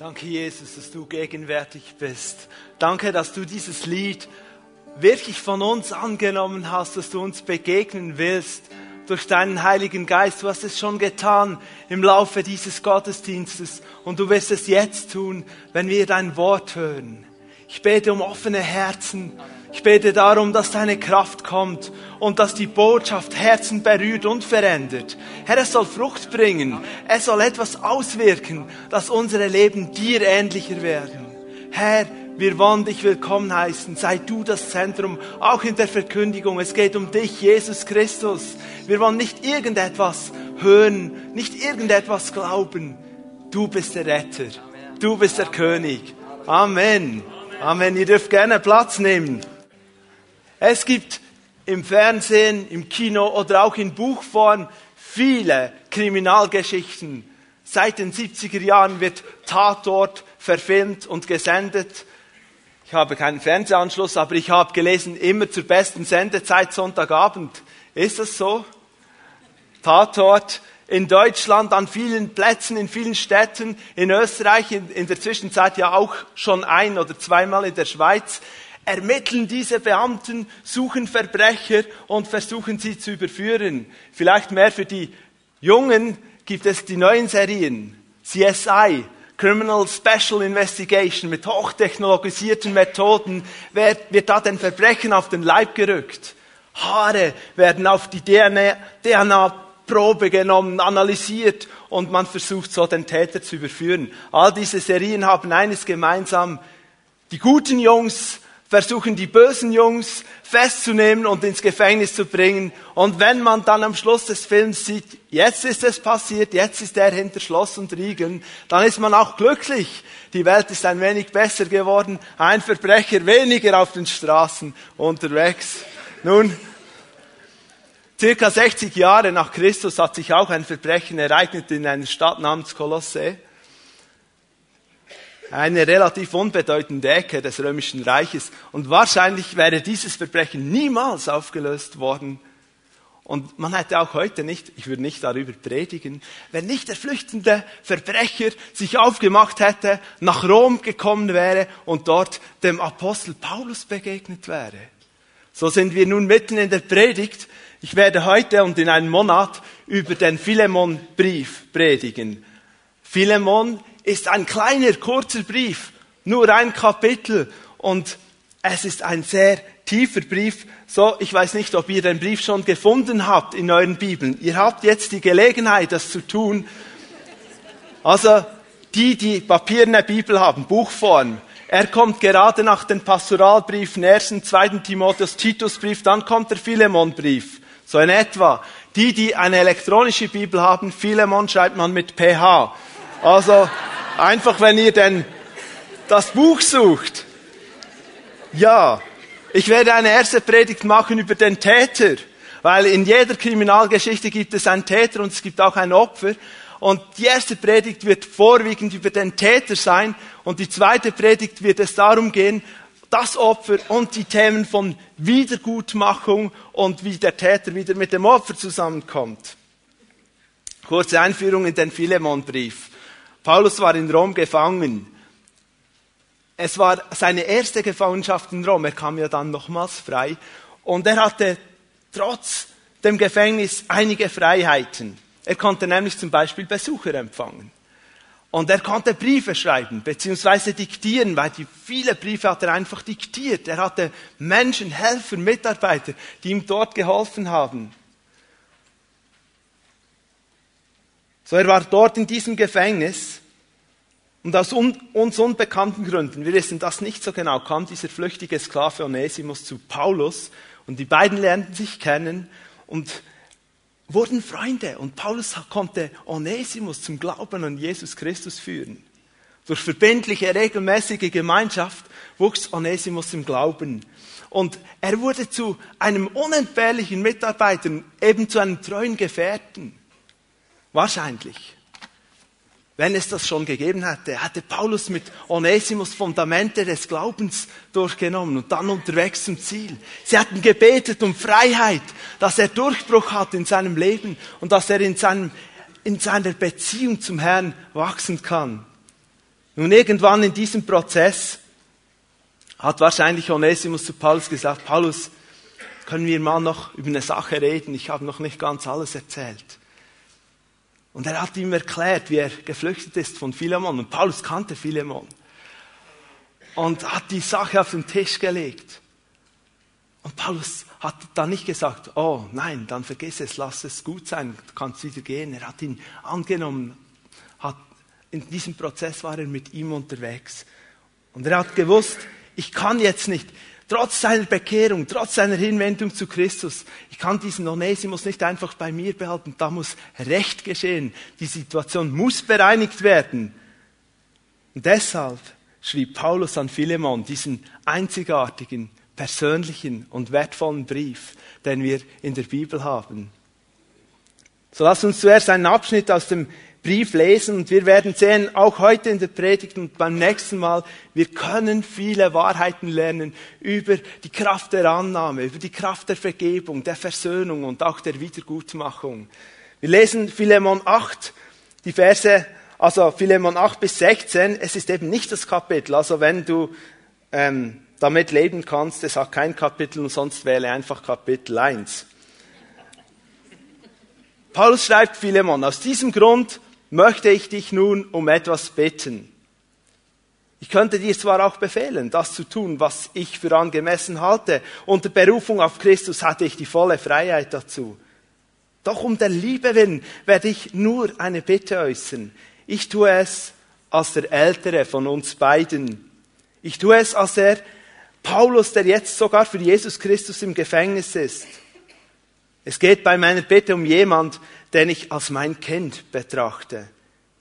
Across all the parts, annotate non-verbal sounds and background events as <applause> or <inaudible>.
Danke, Jesus, dass du gegenwärtig bist. Danke, dass du dieses Lied wirklich von uns angenommen hast, dass du uns begegnen willst durch deinen Heiligen Geist. Du hast es schon getan im Laufe dieses Gottesdienstes und du wirst es jetzt tun, wenn wir dein Wort hören. Ich bete um offene Herzen. Ich bete darum, dass deine Kraft kommt und dass die Botschaft Herzen berührt und verändert. Herr, es soll Frucht bringen. Es soll etwas auswirken, dass unsere Leben dir ähnlicher werden. Herr, wir wollen dich willkommen heißen. Sei du das Zentrum, auch in der Verkündigung. Es geht um dich, Jesus Christus. Wir wollen nicht irgendetwas hören, nicht irgendetwas glauben. Du bist der Retter. Du bist der König. Amen. Amen. Ihr dürft gerne Platz nehmen. Es gibt im Fernsehen, im Kino oder auch in Buchform viele Kriminalgeschichten. Seit den 70er Jahren wird Tatort verfilmt und gesendet. Ich habe keinen Fernsehanschluss, aber ich habe gelesen, immer zur besten Sendezeit Sonntagabend. Ist das so? Tatort in Deutschland an vielen Plätzen, in vielen Städten, in Österreich, in, in, der Zwischenzeit ja auch schon ein oder zweimal in der Schweiz, ermitteln diese Beamten, suchen Verbrecher und versuchen sie zu überführen. Vielleicht mehr für die Jungen gibt es die neuen Serien, CSI, Criminal Special Investigation mit hochtechnologisierten Methoden wird, wird da den Verbrechen auf den Leib gerückt. Haare werden auf die DNA, DNA Probe genommen, analysiert und man versucht so den Täter zu überführen. All diese Serien haben eines gemeinsam. Die guten Jungs versuchen die bösen Jungs festzunehmen und ins Gefängnis zu bringen. Und wenn man dann am Schluss des Films sieht, jetzt ist es passiert, jetzt ist er hinter Schloss und Riegeln, dann ist man auch glücklich. Die Welt ist ein wenig besser geworden, ein Verbrecher weniger auf den Straßen unterwegs. Nun, Circa 60 Jahre nach Christus hat sich auch ein Verbrechen ereignet in einer Stadt namens Kolosse. Eine relativ unbedeutende Ecke des römischen Reiches. Und wahrscheinlich wäre dieses Verbrechen niemals aufgelöst worden. Und man hätte auch heute nicht, ich würde nicht darüber predigen, wenn nicht der flüchtende Verbrecher sich aufgemacht hätte, nach Rom gekommen wäre und dort dem Apostel Paulus begegnet wäre. So sind wir nun mitten in der Predigt ich werde heute und in einem Monat über den Philemon-Brief predigen. Philemon ist ein kleiner, kurzer Brief, nur ein Kapitel und es ist ein sehr tiefer Brief. So, ich weiß nicht, ob ihr den Brief schon gefunden habt in euren Bibeln. Ihr habt jetzt die Gelegenheit, das zu tun. Also, die, die papierne Bibel haben, Buchform, er kommt gerade nach den Pastoralbriefen, 1., 2. Timotheus, Titusbrief, dann kommt der Philemonbrief. So in etwa. Die, die eine elektronische Bibel haben, Philemon schreibt man mit PH. Also einfach, wenn ihr denn das Buch sucht. Ja, ich werde eine erste Predigt machen über den Täter, weil in jeder Kriminalgeschichte gibt es einen Täter und es gibt auch ein Opfer. Und die erste Predigt wird vorwiegend über den Täter sein und die zweite Predigt wird es darum gehen, das Opfer und die Themen von Wiedergutmachung und wie der Täter wieder mit dem Opfer zusammenkommt. Kurze Einführung in den Philemonbrief. Paulus war in Rom gefangen. Es war seine erste Gefangenschaft in Rom. Er kam ja dann nochmals frei. Und er hatte trotz dem Gefängnis einige Freiheiten. Er konnte nämlich zum Beispiel Besucher empfangen. Und er konnte Briefe schreiben, beziehungsweise diktieren, weil die viele Briefe hat er einfach diktiert. Er hatte Menschen, Helfer, Mitarbeiter, die ihm dort geholfen haben. So, er war dort in diesem Gefängnis und aus un uns unbekannten Gründen, wir wissen das nicht so genau, kam dieser flüchtige Sklave Onesimus zu Paulus und die beiden lernten sich kennen und wurden Freunde und Paulus konnte Onesimus zum Glauben an Jesus Christus führen. Durch verbindliche, regelmäßige Gemeinschaft wuchs Onesimus im Glauben. Und er wurde zu einem unentbehrlichen Mitarbeiter, eben zu einem treuen Gefährten. Wahrscheinlich wenn es das schon gegeben hätte, hätte Paulus mit Onesimus Fundamente des Glaubens durchgenommen und dann unterwegs zum Ziel. Sie hatten gebetet um Freiheit, dass er Durchbruch hat in seinem Leben und dass er in, seinem, in seiner Beziehung zum Herrn wachsen kann. Nun irgendwann in diesem Prozess hat wahrscheinlich Onesimus zu Paulus gesagt, Paulus, können wir mal noch über eine Sache reden? Ich habe noch nicht ganz alles erzählt. Und er hat ihm erklärt, wie er geflüchtet ist von Philemon. Und Paulus kannte Philemon. Und hat die Sache auf den Tisch gelegt. Und Paulus hat dann nicht gesagt, oh nein, dann vergiss es, lass es gut sein, du kannst wieder gehen. Er hat ihn angenommen, hat, in diesem Prozess war er mit ihm unterwegs. Und er hat gewusst, ich kann jetzt nicht, trotz seiner Bekehrung, trotz seiner Hinwendung zu Christus, ich kann diesen Onesimus nicht einfach bei mir behalten, da muss Recht geschehen, die Situation muss bereinigt werden. Und deshalb schrieb Paulus an Philemon diesen einzigartigen, persönlichen und wertvollen Brief, den wir in der Bibel haben. So lass uns zuerst einen Abschnitt aus dem Brief lesen und wir werden sehen, auch heute in der Predigt und beim nächsten Mal, wir können viele Wahrheiten lernen über die Kraft der Annahme, über die Kraft der Vergebung, der Versöhnung und auch der Wiedergutmachung. Wir lesen Philemon 8, die Verse, also Philemon 8 bis 16. Es ist eben nicht das Kapitel, also wenn du ähm, damit leben kannst, es hat kein Kapitel und sonst wähle einfach Kapitel 1. Paulus schreibt Philemon, aus diesem Grund möchte ich dich nun um etwas bitten. Ich könnte dir zwar auch befehlen, das zu tun, was ich für angemessen halte. Unter Berufung auf Christus hatte ich die volle Freiheit dazu. Doch um der Liebe willen werde ich nur eine Bitte äußern. Ich tue es als der Ältere von uns beiden. Ich tue es als der Paulus, der jetzt sogar für Jesus Christus im Gefängnis ist. Es geht bei meiner Bitte um jemand, den ich als mein Kind betrachte.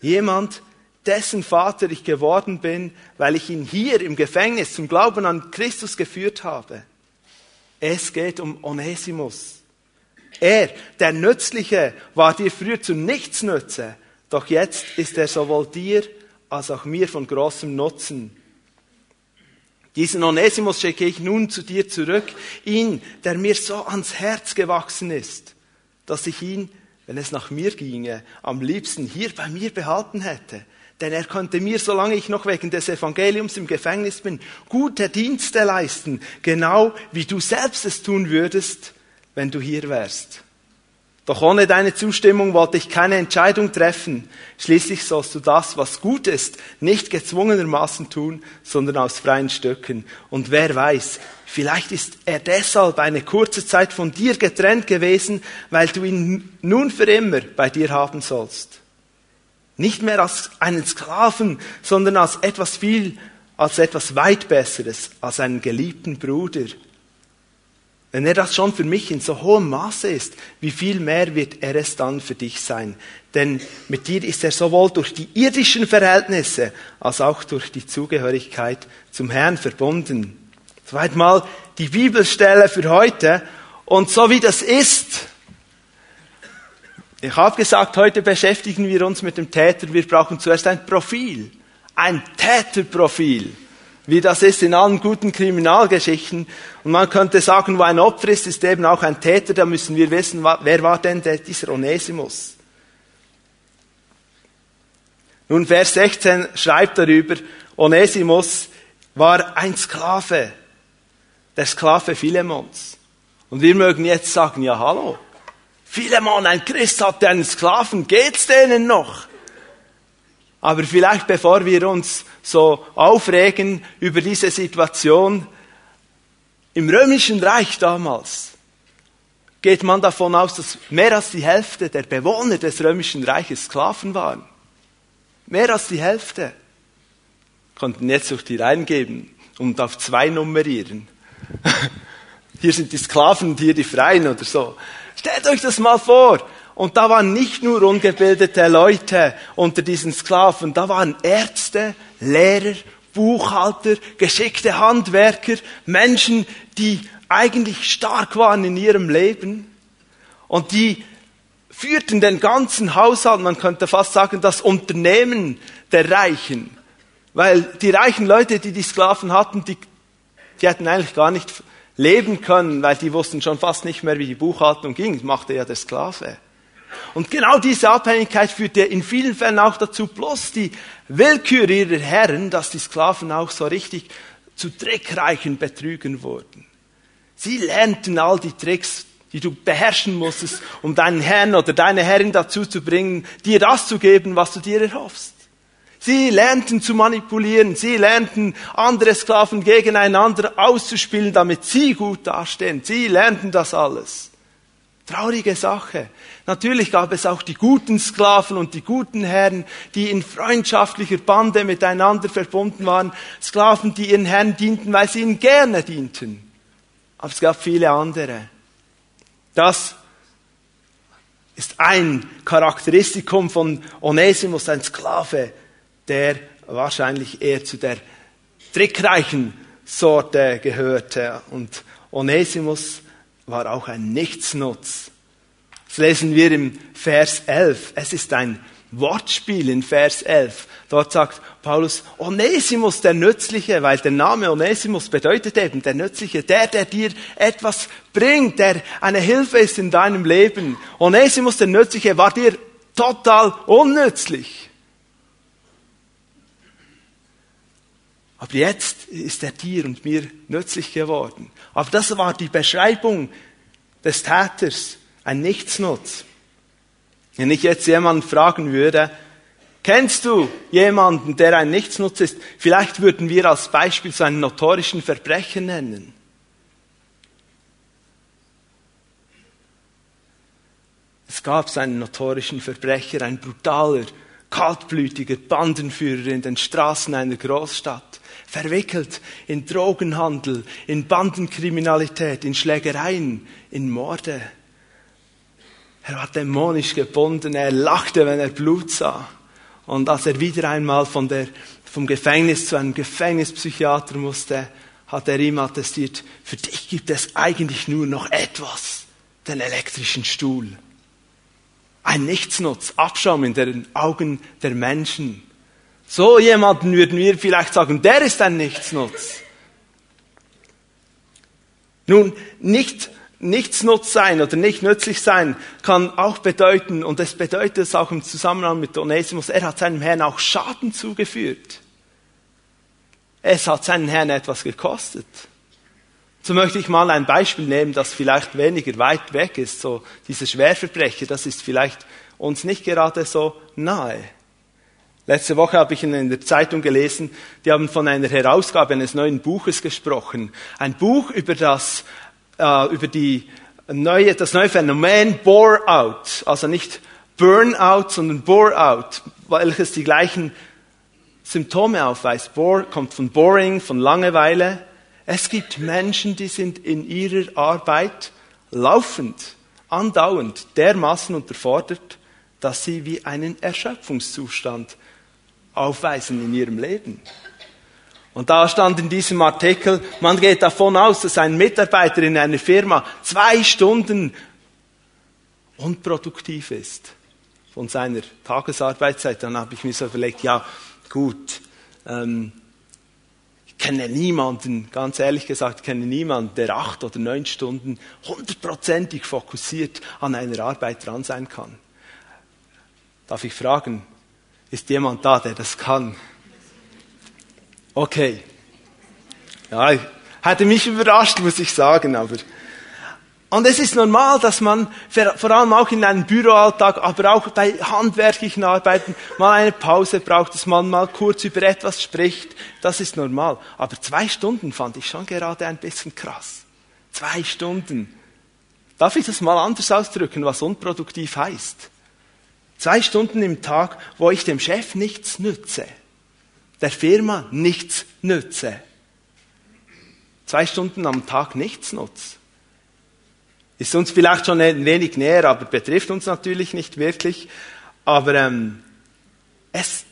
Jemand, dessen Vater ich geworden bin, weil ich ihn hier im Gefängnis zum Glauben an Christus geführt habe. Es geht um Onesimus. Er, der Nützliche, war dir früher zu nichts nütze, doch jetzt ist er sowohl dir als auch mir von großem Nutzen. Diesen Onesimus schicke ich nun zu dir zurück, ihn, der mir so ans Herz gewachsen ist, dass ich ihn wenn es nach mir ginge, am liebsten hier bei mir behalten hätte. Denn er könnte mir, solange ich noch wegen des Evangeliums im Gefängnis bin, gute Dienste leisten, genau wie du selbst es tun würdest, wenn du hier wärst. Doch ohne deine Zustimmung wollte ich keine Entscheidung treffen. Schließlich sollst du das, was gut ist, nicht gezwungenermaßen tun, sondern aus freien Stücken. Und wer weiß, vielleicht ist er deshalb eine kurze Zeit von dir getrennt gewesen, weil du ihn nun für immer bei dir haben sollst. Nicht mehr als einen Sklaven, sondern als etwas viel, als etwas weit Besseres, als einen geliebten Bruder. Wenn er das schon für mich in so hohem Maße ist, wie viel mehr wird er es dann für dich sein? Denn mit dir ist er sowohl durch die irdischen Verhältnisse als auch durch die Zugehörigkeit zum Herrn verbunden. Soweit mal die Bibelstelle für heute. Und so wie das ist, ich habe gesagt, heute beschäftigen wir uns mit dem Täter. Wir brauchen zuerst ein Profil, ein Täterprofil wie das ist in allen guten Kriminalgeschichten. Und man könnte sagen, wo ein Opfer ist, ist eben auch ein Täter. Da müssen wir wissen, wer war denn dieser Onesimus? Nun, Vers 16 schreibt darüber, Onesimus war ein Sklave, der Sklave Philemons. Und wir mögen jetzt sagen, ja hallo, Philemon, ein Christ hat einen Sklaven, geht's denen noch? Aber vielleicht bevor wir uns so aufregen über diese Situation, im römischen Reich damals geht man davon aus, dass mehr als die Hälfte der Bewohner des römischen Reiches Sklaven waren. Mehr als die Hälfte. Konnten jetzt durch die reingeben und auf zwei nummerieren. <laughs> Hier sind die Sklaven und hier die Freien oder so. Stellt euch das mal vor. Und da waren nicht nur ungebildete Leute unter diesen Sklaven, da waren Ärzte, Lehrer, Buchhalter, geschickte Handwerker, Menschen, die eigentlich stark waren in ihrem Leben und die führten den ganzen Haushalt, man könnte fast sagen, das Unternehmen der Reichen. Weil die reichen Leute, die die Sklaven hatten, die, die hätten eigentlich gar nicht leben können, weil die wussten schon fast nicht mehr, wie die Buchhaltung ging. Das machte ja der Sklave. Und genau diese Abhängigkeit führte in vielen Fällen auch dazu, bloß die Willkür ihrer Herren, dass die Sklaven auch so richtig zu trickreichen Betrügen wurden. Sie lernten all die Tricks, die du beherrschen musstest, um deinen Herrn oder deine Herrin dazu zu bringen, dir das zu geben, was du dir erhoffst. Sie lernten zu manipulieren, sie lernten andere Sklaven gegeneinander auszuspielen, damit sie gut dastehen. Sie lernten das alles. Traurige Sache. Natürlich gab es auch die guten Sklaven und die guten Herren, die in freundschaftlicher Bande miteinander verbunden waren. Sklaven, die ihren Herrn dienten, weil sie ihnen gerne dienten. Aber es gab viele andere. Das ist ein Charakteristikum von Onesimus, ein Sklave, der wahrscheinlich eher zu der trickreichen Sorte gehörte. Und Onesimus war auch ein Nichtsnutz. Lesen wir im Vers 11. Es ist ein Wortspiel in Vers 11. Dort sagt Paulus, Onesimus der Nützliche, weil der Name Onesimus bedeutet eben der Nützliche, der, der dir etwas bringt, der eine Hilfe ist in deinem Leben. Onesimus der Nützliche war dir total unnützlich. Aber jetzt ist er dir und mir nützlich geworden. Aber das war die Beschreibung des Täters, ein Nichtsnutz. Wenn ich jetzt jemanden fragen würde, kennst du jemanden, der ein Nichtsnutz ist? Vielleicht würden wir als Beispiel so einen notorischen Verbrecher nennen. Es gab so einen notorischen Verbrecher, ein brutaler, kaltblütiger Bandenführer in den Straßen einer Großstadt verwickelt in Drogenhandel, in Bandenkriminalität, in Schlägereien, in Morde. Er war dämonisch gebunden, er lachte, wenn er Blut sah. Und als er wieder einmal von der, vom Gefängnis zu einem Gefängnispsychiater musste, hat er ihm attestiert, für dich gibt es eigentlich nur noch etwas, den elektrischen Stuhl. Ein Nichtsnutz, Abschaum in den Augen der Menschen. So jemanden würden wir vielleicht sagen, der ist ein Nichtsnutz. Nun, nicht Nichtsnutz sein oder nicht nützlich sein kann auch bedeuten, und es bedeutet es auch im Zusammenhang mit Onesimus, er hat seinem Herrn auch Schaden zugeführt. Es hat seinen Herrn etwas gekostet. So möchte ich mal ein Beispiel nehmen, das vielleicht weniger weit weg ist. So diese Schwerverbrecher, das ist vielleicht uns nicht gerade so nahe. Letzte Woche habe ich in der Zeitung gelesen, die haben von einer Herausgabe eines neuen Buches gesprochen. Ein Buch über das, äh, über die neue, das neue Phänomen Bore-out. Also nicht Burnout, sondern Bore-out, welches die gleichen Symptome aufweist. Bore kommt von boring, von Langeweile. Es gibt Menschen, die sind in ihrer Arbeit laufend, andauernd dermaßen unterfordert, dass sie wie einen Erschöpfungszustand aufweisen in ihrem Leben. Und da stand in diesem Artikel, man geht davon aus, dass ein Mitarbeiter in einer Firma zwei Stunden unproduktiv ist von seiner Tagesarbeitszeit. Dann habe ich mir so überlegt, ja gut, ähm, ich kenne niemanden, ganz ehrlich gesagt, ich kenne niemanden, der acht oder neun Stunden hundertprozentig fokussiert an einer Arbeit dran sein kann. Darf ich fragen, ist jemand da, der das kann? Okay. Ja, hätte mich überrascht, muss ich sagen, aber. Und es ist normal, dass man vor allem auch in einem Büroalltag, aber auch bei handwerklichen Arbeiten mal eine Pause braucht, dass man mal kurz über etwas spricht. Das ist normal. Aber zwei Stunden fand ich schon gerade ein bisschen krass. Zwei Stunden. Darf ich das mal anders ausdrücken, was unproduktiv heißt? Zwei Stunden im Tag, wo ich dem Chef nichts nütze, der Firma nichts nütze. Zwei Stunden am Tag nichts nutze. Ist uns vielleicht schon ein wenig näher, aber betrifft uns natürlich nicht wirklich. Aber ähm, es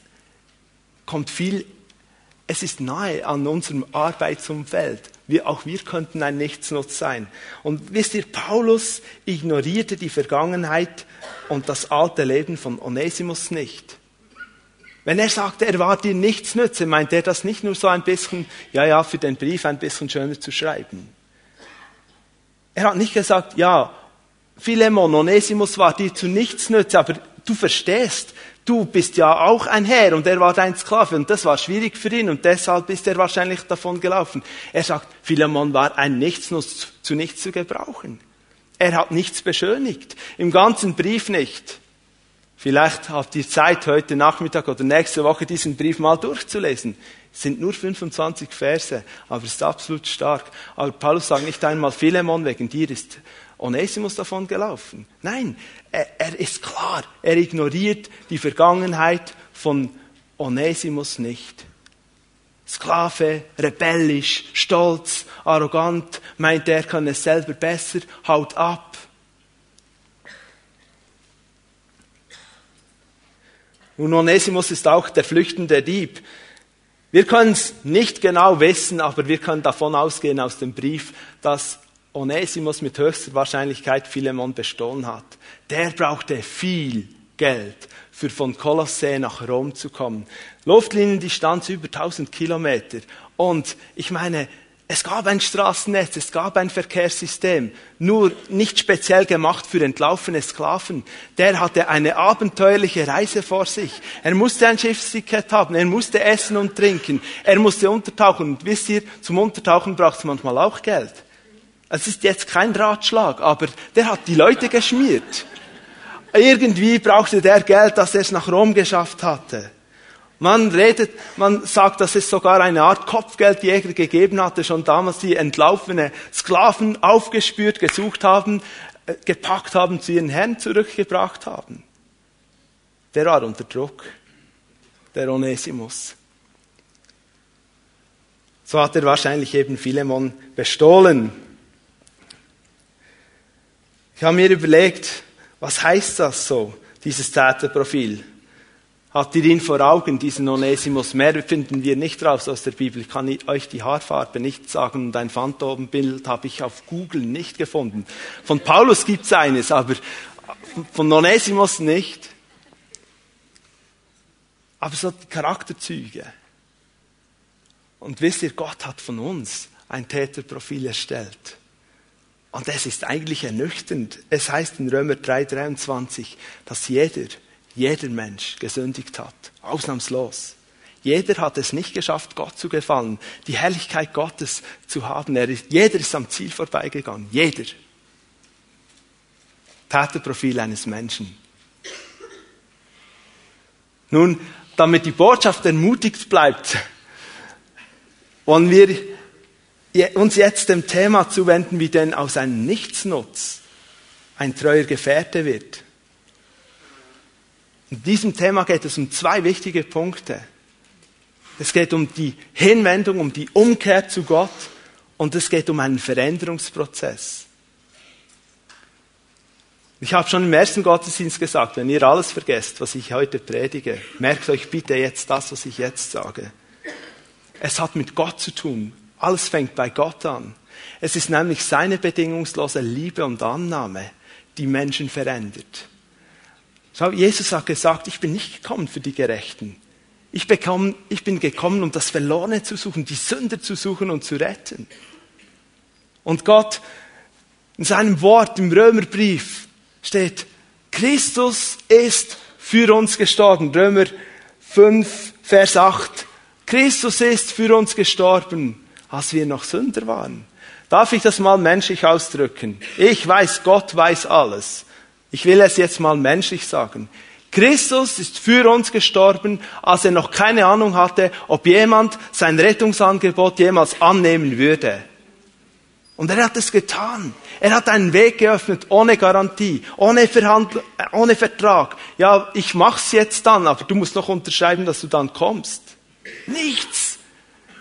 kommt viel, es ist nahe an unserem Arbeitsumfeld. Wir, auch wir könnten ein Nichtsnutz sein. Und wisst ihr, Paulus ignorierte die Vergangenheit und das alte Leben von Onesimus nicht. Wenn er sagt, er war dir nichts nütze, meint er das nicht nur so ein bisschen, ja, ja, für den Brief ein bisschen schöner zu schreiben. Er hat nicht gesagt, ja, Philemon, Onesimus war dir zu nichts nütze, aber du verstehst, du bist ja auch ein Herr und er war dein Sklave und das war schwierig für ihn und deshalb ist er wahrscheinlich davon gelaufen. Er sagt, Philemon war ein Nichtsnutz, zu nichts zu gebrauchen. Er hat nichts beschönigt. Im ganzen Brief nicht. Vielleicht habt ihr Zeit, heute Nachmittag oder nächste Woche diesen Brief mal durchzulesen. Es sind nur 25 Verse, aber es ist absolut stark. Aber Paulus sagt nicht einmal, Philemon, wegen dir ist Onesimus davon gelaufen. Nein, er, er ist klar. Er ignoriert die Vergangenheit von Onesimus nicht. Sklave, rebellisch, stolz, arrogant, meint er kann es selber besser, haut ab. Und Onesimus ist auch der flüchtende Dieb. Wir können es nicht genau wissen, aber wir können davon ausgehen aus dem Brief, dass Onesimus mit höchster Wahrscheinlichkeit Philemon bestohlen hat. Der brauchte viel Geld, für von Kolossä nach Rom zu kommen. Luftliniendistanz über 1000 Kilometer. Und ich meine, es gab ein Straßennetz, es gab ein Verkehrssystem, nur nicht speziell gemacht für entlaufene Sklaven. Der hatte eine abenteuerliche Reise vor sich. Er musste ein Schiffsticket haben, er musste essen und trinken, er musste untertauchen. Und wisst ihr, zum Untertauchen braucht es manchmal auch Geld. Es ist jetzt kein Ratschlag, aber der hat die Leute geschmiert. Irgendwie brauchte der Geld, dass er es nach Rom geschafft hatte. Man redet, man sagt, dass es sogar eine Art Kopfgeldjäger gegeben hatte, schon damals die entlaufene Sklaven aufgespürt, gesucht haben, äh, gepackt haben, zu ihren Herren zurückgebracht haben. Der war unter Druck, der Onesimus. So hat er wahrscheinlich eben Philemon bestohlen. Ich habe mir überlegt, was heißt das so, dieses Täterprofil? Habt ihr ihn vor Augen, diesen Onesimus? Mehr finden wir nicht raus aus der Bibel. Ich kann euch die Haarfarbe nicht sagen und ein Phantombild habe ich auf Google nicht gefunden. Von Paulus gibt es eines, aber von Onesimus nicht. Aber so die Charakterzüge. Und wisst ihr, Gott hat von uns ein Täterprofil erstellt. Und es ist eigentlich ernüchternd. Es heißt in Römer 3,23, dass jeder jeder Mensch gesündigt hat, ausnahmslos. Jeder hat es nicht geschafft, Gott zu gefallen, die Herrlichkeit Gottes zu haben. Ist, jeder ist am Ziel vorbeigegangen. Jeder. Täterprofil eines Menschen. Nun, damit die Botschaft ermutigt bleibt, wollen wir uns jetzt dem Thema zuwenden, wie denn aus einem Nichtsnutz ein treuer Gefährte wird. In diesem Thema geht es um zwei wichtige Punkte. Es geht um die Hinwendung, um die Umkehr zu Gott und es geht um einen Veränderungsprozess. Ich habe schon im ersten Gottesdienst gesagt, wenn ihr alles vergesst, was ich heute predige, merkt euch bitte jetzt das, was ich jetzt sage. Es hat mit Gott zu tun. Alles fängt bei Gott an. Es ist nämlich seine bedingungslose Liebe und Annahme, die Menschen verändert. Schau, Jesus hat gesagt, ich bin nicht gekommen für die Gerechten. Ich, bekomme, ich bin gekommen, um das Verlorene zu suchen, die Sünder zu suchen und zu retten. Und Gott, in seinem Wort im Römerbrief steht, Christus ist für uns gestorben. Römer 5, Vers 8. Christus ist für uns gestorben, als wir noch Sünder waren. Darf ich das mal menschlich ausdrücken? Ich weiß, Gott weiß alles. Ich will es jetzt mal menschlich sagen. Christus ist für uns gestorben, als er noch keine Ahnung hatte, ob jemand sein Rettungsangebot jemals annehmen würde. Und er hat es getan. Er hat einen Weg geöffnet, ohne Garantie, ohne, Verhandl ohne Vertrag. Ja, ich mach's jetzt dann, aber du musst noch unterschreiben, dass du dann kommst. Nichts.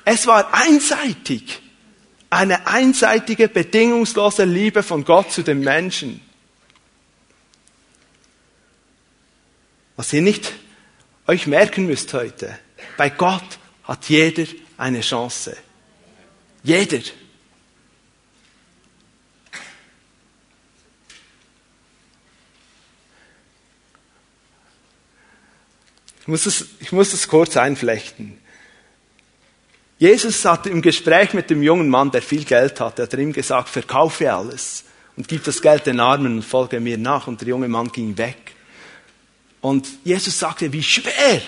Es war einseitig. Eine einseitige, bedingungslose Liebe von Gott zu den Menschen. Was ihr nicht euch merken müsst heute, bei Gott hat jeder eine Chance. Jeder. Ich muss, es, ich muss es kurz einflechten. Jesus hat im Gespräch mit dem jungen Mann, der viel Geld hatte, hat er ihm gesagt, verkaufe alles und gib das Geld den Armen und folge mir nach. Und der junge Mann ging weg. Und Jesus sagte, wie schwer,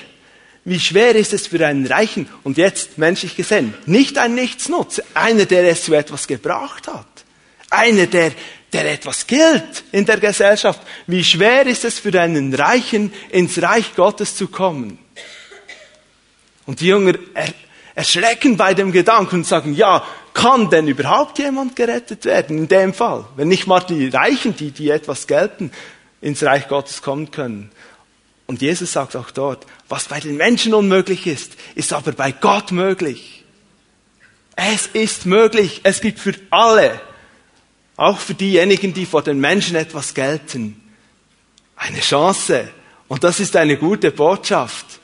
wie schwer ist es für einen Reichen, und jetzt menschlich gesehen, nicht ein Nichtsnutz, einer, der es zu etwas gebracht hat. Einer, der, der etwas gilt in der Gesellschaft. Wie schwer ist es für einen Reichen, ins Reich Gottes zu kommen? Und die Jünger er, erschrecken bei dem Gedanken und sagen, ja, kann denn überhaupt jemand gerettet werden in dem Fall? Wenn nicht mal die Reichen, die, die etwas gelten, ins Reich Gottes kommen können. Und Jesus sagt auch dort, was bei den Menschen unmöglich ist, ist aber bei Gott möglich. Es ist möglich. Es gibt für alle, auch für diejenigen, die vor den Menschen etwas gelten, eine Chance. Und das ist eine gute Botschaft.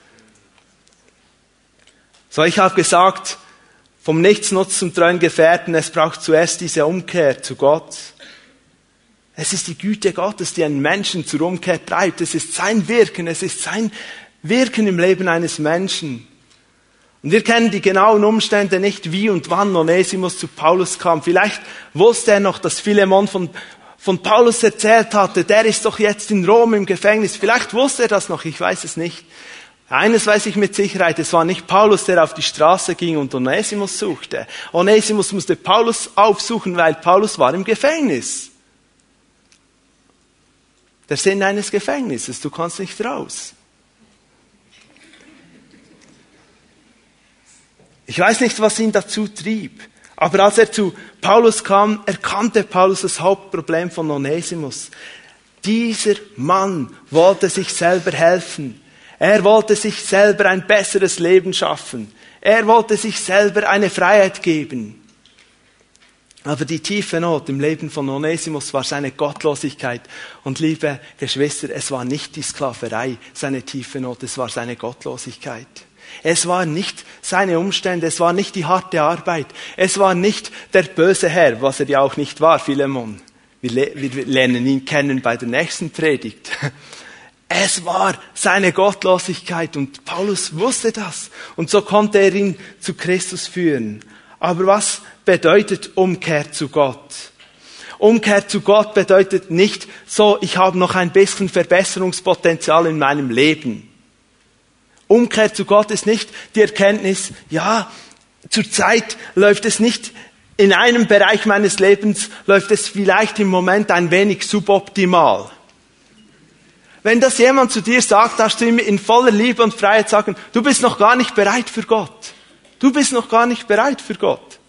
So, ich habe gesagt, vom Nichtsnutz zum treuen Gefährten, es braucht zuerst diese Umkehr zu Gott. Es ist die Güte Gottes, die einen Menschen zur Umkehr treibt. Es ist sein Wirken, es ist sein Wirken im Leben eines Menschen. Und wir kennen die genauen Umstände nicht, wie und wann Onesimus zu Paulus kam. Vielleicht wusste er noch, dass Philemon von, von Paulus erzählt hatte, der ist doch jetzt in Rom im Gefängnis. Vielleicht wusste er das noch, ich weiß es nicht. Eines weiß ich mit Sicherheit, es war nicht Paulus, der auf die Straße ging und Onesimus suchte. Onesimus musste Paulus aufsuchen, weil Paulus war im Gefängnis. Der Sinn eines Gefängnisses, du kannst nicht raus. Ich weiß nicht, was ihn dazu trieb. Aber als er zu Paulus kam, erkannte Paulus das Hauptproblem von Onesimus. Dieser Mann wollte sich selber helfen. Er wollte sich selber ein besseres Leben schaffen. Er wollte sich selber eine Freiheit geben. Aber die tiefe Not im Leben von Onesimus war seine Gottlosigkeit. Und liebe Geschwister, es war nicht die Sklaverei, seine tiefe Not, es war seine Gottlosigkeit. Es war nicht seine Umstände, es war nicht die harte Arbeit, es war nicht der böse Herr, was er ja auch nicht war, Philemon. Wir, wir lernen ihn kennen bei der nächsten Predigt. <laughs> Es war seine Gottlosigkeit und Paulus wusste das und so konnte er ihn zu Christus führen. Aber was bedeutet Umkehr zu Gott? Umkehr zu Gott bedeutet nicht so, ich habe noch ein bisschen Verbesserungspotenzial in meinem Leben. Umkehr zu Gott ist nicht die Erkenntnis, ja, zurzeit läuft es nicht in einem Bereich meines Lebens, läuft es vielleicht im Moment ein wenig suboptimal. Wenn das jemand zu dir sagt, darfst du ihm in voller Liebe und Freiheit sagen, du bist noch gar nicht bereit für Gott. Du bist noch gar nicht bereit für Gott.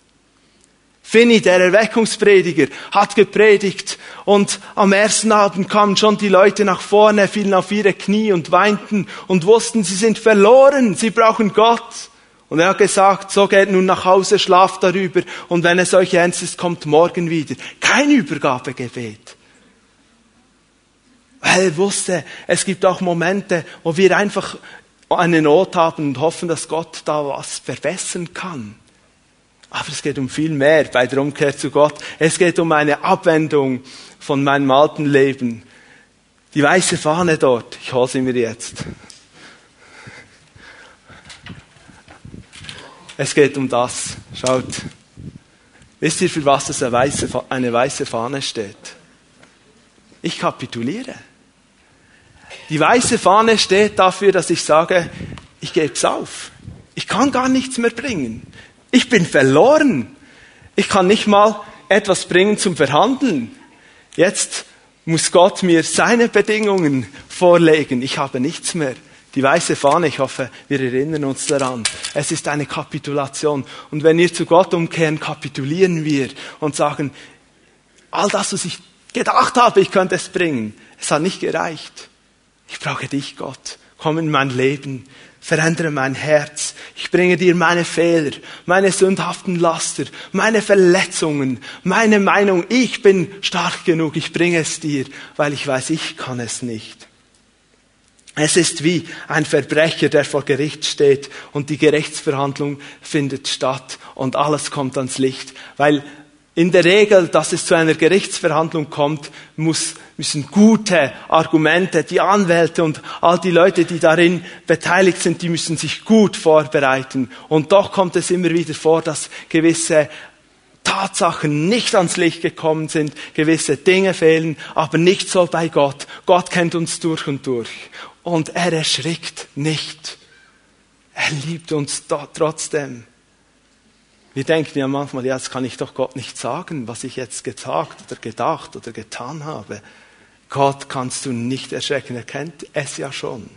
Finny, der Erweckungsprediger, hat gepredigt und am ersten Abend kamen schon die Leute nach vorne, fielen auf ihre Knie und weinten und wussten, sie sind verloren, sie brauchen Gott. Und er hat gesagt, so geht nun nach Hause, schlaft darüber und wenn es euch ernst ist, kommt morgen wieder. Kein Übergabegebet. Weil er wusste, es gibt auch Momente, wo wir einfach eine Not haben und hoffen, dass Gott da was verbessern kann. Aber es geht um viel mehr bei der Umkehr zu Gott. Es geht um eine Abwendung von meinem alten Leben. Die weiße Fahne dort, ich hole sie mir jetzt. Es geht um das. Schaut. Wisst ihr, für was eine weiße Fahne steht? Ich kapituliere. Die weiße Fahne steht dafür, dass ich sage, ich gebe es auf. Ich kann gar nichts mehr bringen. Ich bin verloren. Ich kann nicht mal etwas bringen zum Verhandeln. Jetzt muss Gott mir seine Bedingungen vorlegen. Ich habe nichts mehr. Die weiße Fahne, ich hoffe, wir erinnern uns daran. Es ist eine Kapitulation. Und wenn wir zu Gott umkehren, kapitulieren wir und sagen, all das, was ich gedacht habe, ich könnte es bringen, es hat nicht gereicht. Ich brauche dich, Gott. Komm in mein Leben. Verändere mein Herz. Ich bringe dir meine Fehler, meine sündhaften Laster, meine Verletzungen, meine Meinung. Ich bin stark genug. Ich bringe es dir, weil ich weiß, ich kann es nicht. Es ist wie ein Verbrecher, der vor Gericht steht und die Gerichtsverhandlung findet statt und alles kommt ans Licht, weil in der Regel, dass es zu einer Gerichtsverhandlung kommt, muss, müssen gute Argumente, die Anwälte und all die Leute, die darin beteiligt sind, die müssen sich gut vorbereiten. Und doch kommt es immer wieder vor, dass gewisse Tatsachen nicht ans Licht gekommen sind, gewisse Dinge fehlen, aber nicht so bei Gott. Gott kennt uns durch und durch. Und er erschrickt nicht. Er liebt uns trotzdem. Wir denken ja manchmal, ja, das kann ich doch Gott nicht sagen, was ich jetzt gesagt oder gedacht oder getan habe. Gott kannst du nicht erschrecken, er kennt es ja schon.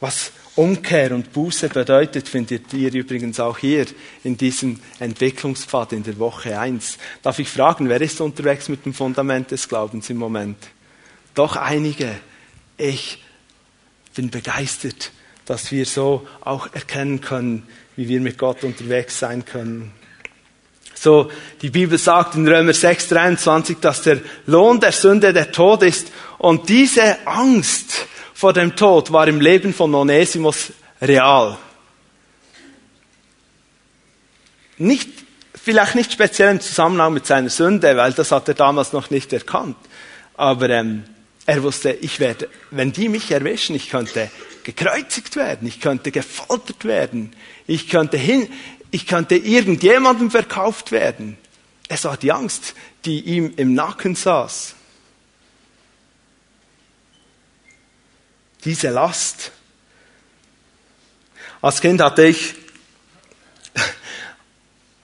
Was Umkehr und Buße bedeutet, findet ihr übrigens auch hier in diesem Entwicklungspfad in der Woche 1. Darf ich fragen, wer ist unterwegs mit dem Fundament des Glaubens im Moment? Doch einige. Ich bin begeistert, dass wir so auch erkennen können, wie wir mit Gott unterwegs sein können. So, die Bibel sagt in Römer 6, 23, dass der Lohn der Sünde der Tod ist. Und diese Angst vor dem Tod war im Leben von Onesimus real. Nicht, vielleicht nicht speziell im Zusammenhang mit seiner Sünde, weil das hat er damals noch nicht erkannt. Aber ähm, er wusste, ich werde, wenn die mich erwischen, ich könnte gekreuzigt werden, ich könnte gefoltert werden, ich könnte hin, ich könnte irgendjemandem verkauft werden. Es war die Angst, die ihm im Nacken saß. Diese Last. Als Kind hatte ich,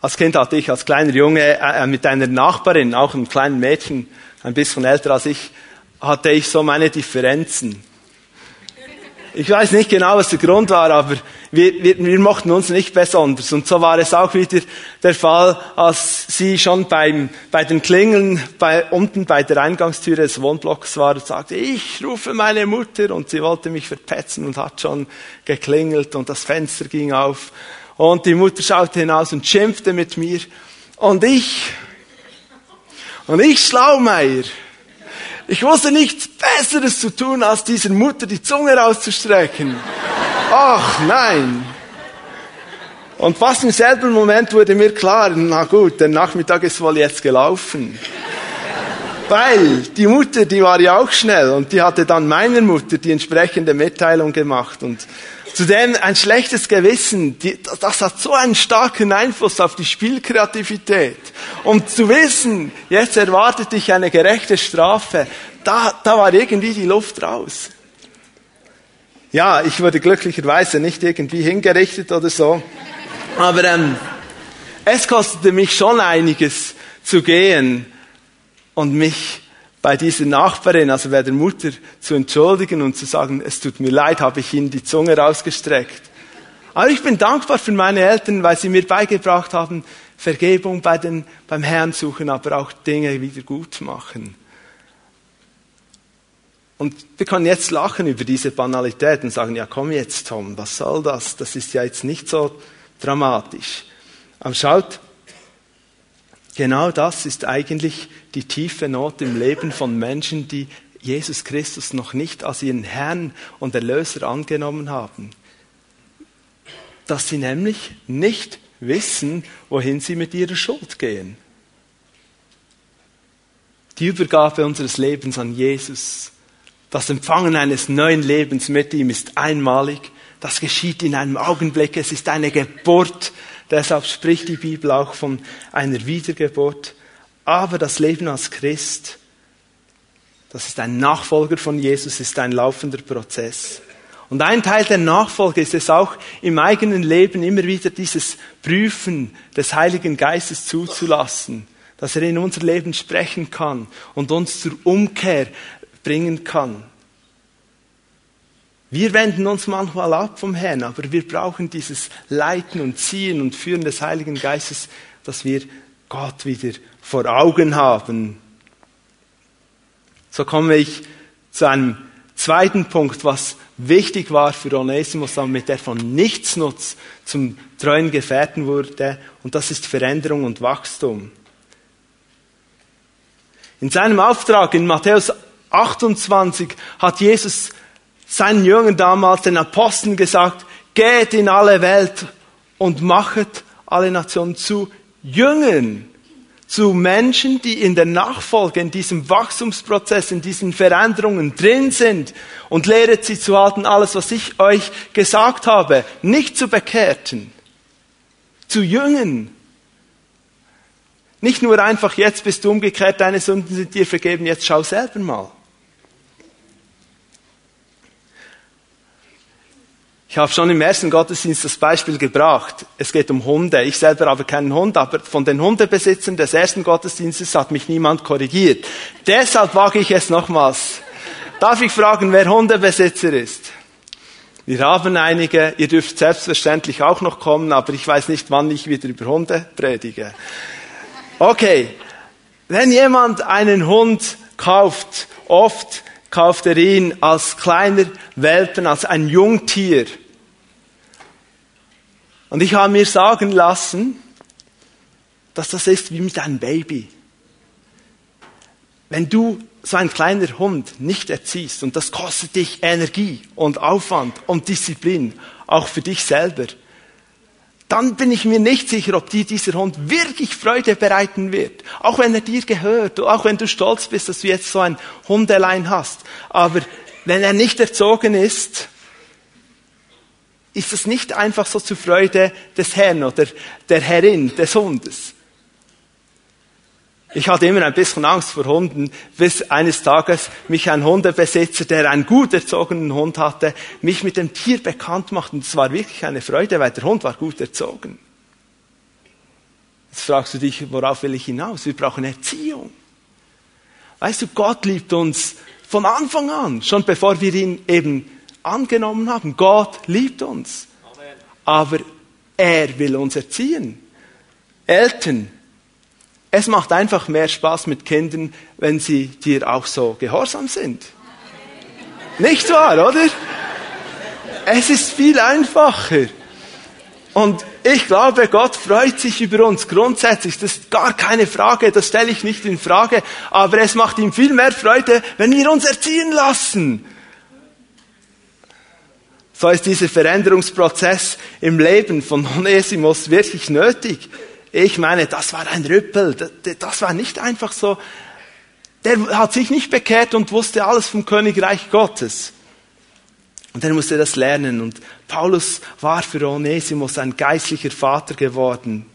als Kind hatte ich als kleiner Junge äh, mit einer Nachbarin, auch einem kleinen Mädchen, ein bisschen älter als ich, hatte ich so meine Differenzen. Ich weiß nicht genau, was der Grund war, aber wir, wir, wir mochten uns nicht besonders. Und so war es auch wieder der Fall, als sie schon beim, bei den Klingeln bei, unten bei der Eingangstüre des Wohnblocks war und sagte, ich rufe meine Mutter. Und sie wollte mich verpetzen und hat schon geklingelt und das Fenster ging auf. Und die Mutter schaute hinaus und schimpfte mit mir. Und ich, und ich Schlaumeier, ich wusste nichts Besseres zu tun, als dieser Mutter die Zunge rauszustrecken. Ach nein. Und fast im selben Moment wurde mir klar, na gut, der Nachmittag ist wohl jetzt gelaufen. Weil die Mutter, die war ja auch schnell und die hatte dann meiner Mutter die entsprechende Mitteilung gemacht und Zudem ein schlechtes Gewissen, die, das hat so einen starken Einfluss auf die Spielkreativität. Und zu wissen, jetzt erwartet dich eine gerechte Strafe, da, da war irgendwie die Luft raus. Ja, ich wurde glücklicherweise nicht irgendwie hingerichtet oder so. Aber ähm, es kostete mich schon einiges zu gehen und mich bei dieser Nachbarin, also bei der Mutter, zu entschuldigen und zu sagen, es tut mir leid, habe ich Ihnen die Zunge rausgestreckt. Aber ich bin dankbar für meine Eltern, weil sie mir beigebracht haben, Vergebung bei den, beim Herrn suchen, aber auch Dinge wieder gut machen. Und wir können jetzt lachen über diese Banalität und sagen, ja komm jetzt Tom, was soll das? Das ist ja jetzt nicht so dramatisch. Aber schaut, Genau das ist eigentlich die tiefe Not im Leben von Menschen, die Jesus Christus noch nicht als ihren Herrn und Erlöser angenommen haben. Dass sie nämlich nicht wissen, wohin sie mit ihrer Schuld gehen. Die Übergabe unseres Lebens an Jesus, das Empfangen eines neuen Lebens mit ihm ist einmalig. Das geschieht in einem Augenblick. Es ist eine Geburt Deshalb spricht die Bibel auch von einer Wiedergeburt. Aber das Leben als Christ, das ist ein Nachfolger von Jesus, ist ein laufender Prozess. Und ein Teil der Nachfolge ist es auch im eigenen Leben immer wieder dieses Prüfen des Heiligen Geistes zuzulassen, dass er in unser Leben sprechen kann und uns zur Umkehr bringen kann. Wir wenden uns manchmal ab vom Herrn, aber wir brauchen dieses Leiten und Ziehen und Führen des Heiligen Geistes, dass wir Gott wieder vor Augen haben. So komme ich zu einem zweiten Punkt, was wichtig war für Onesimus, damit er von Nichtsnutz zum treuen Gefährten wurde, und das ist Veränderung und Wachstum. In seinem Auftrag in Matthäus 28 hat Jesus seinen Jüngern damals, den Aposteln gesagt, geht in alle Welt und machet alle Nationen zu Jüngern. zu Menschen, die in der Nachfolge, in diesem Wachstumsprozess, in diesen Veränderungen drin sind und lehret sie zu halten, alles, was ich euch gesagt habe, nicht zu Bekehrten, zu Jüngen. Nicht nur einfach, jetzt bist du umgekehrt, deine Sünden sind dir vergeben, jetzt schau selber mal. Ich habe schon im ersten Gottesdienst das Beispiel gebracht. Es geht um Hunde. Ich selber habe keinen Hund, aber von den Hundebesitzern des ersten Gottesdienstes hat mich niemand korrigiert. Deshalb wage ich es nochmals. Darf ich fragen, wer Hundebesitzer ist? Wir haben einige. Ihr dürft selbstverständlich auch noch kommen, aber ich weiß nicht, wann ich wieder über Hunde predige. Okay. Wenn jemand einen Hund kauft, oft kauft er ihn als kleiner Welpen, als ein Jungtier. Und ich habe mir sagen lassen, dass das ist wie mit einem Baby. Wenn du so ein kleiner Hund nicht erziehst, und das kostet dich Energie und Aufwand und Disziplin, auch für dich selber, dann bin ich mir nicht sicher, ob dir dieser Hund wirklich Freude bereiten wird. Auch wenn er dir gehört, auch wenn du stolz bist, dass du jetzt so ein Hundelein hast. Aber wenn er nicht erzogen ist, ist es nicht einfach so zur Freude des Herrn oder der Herrin des Hundes. Ich hatte immer ein bisschen Angst vor Hunden, bis eines Tages mich ein Hundebesitzer, der einen gut erzogenen Hund hatte, mich mit dem Tier bekannt machte. Und es war wirklich eine Freude, weil der Hund war gut erzogen. Jetzt fragst du dich, worauf will ich hinaus? Wir brauchen Erziehung. Weißt du, Gott liebt uns von Anfang an, schon bevor wir ihn eben angenommen haben. Gott liebt uns. Aber er will uns erziehen. Eltern, es macht einfach mehr Spaß mit Kindern, wenn sie dir auch so gehorsam sind. Nicht wahr, oder? Es ist viel einfacher. Und ich glaube, Gott freut sich über uns grundsätzlich. Das ist gar keine Frage, das stelle ich nicht in Frage. Aber es macht ihm viel mehr Freude, wenn wir uns erziehen lassen. So ist dieser Veränderungsprozess im Leben von Onesimus wirklich nötig. Ich meine, das war ein Rüppel. Das war nicht einfach so. Der hat sich nicht bekehrt und wusste alles vom Königreich Gottes. Und er musste das lernen. Und Paulus war für Onesimus ein geistlicher Vater geworden.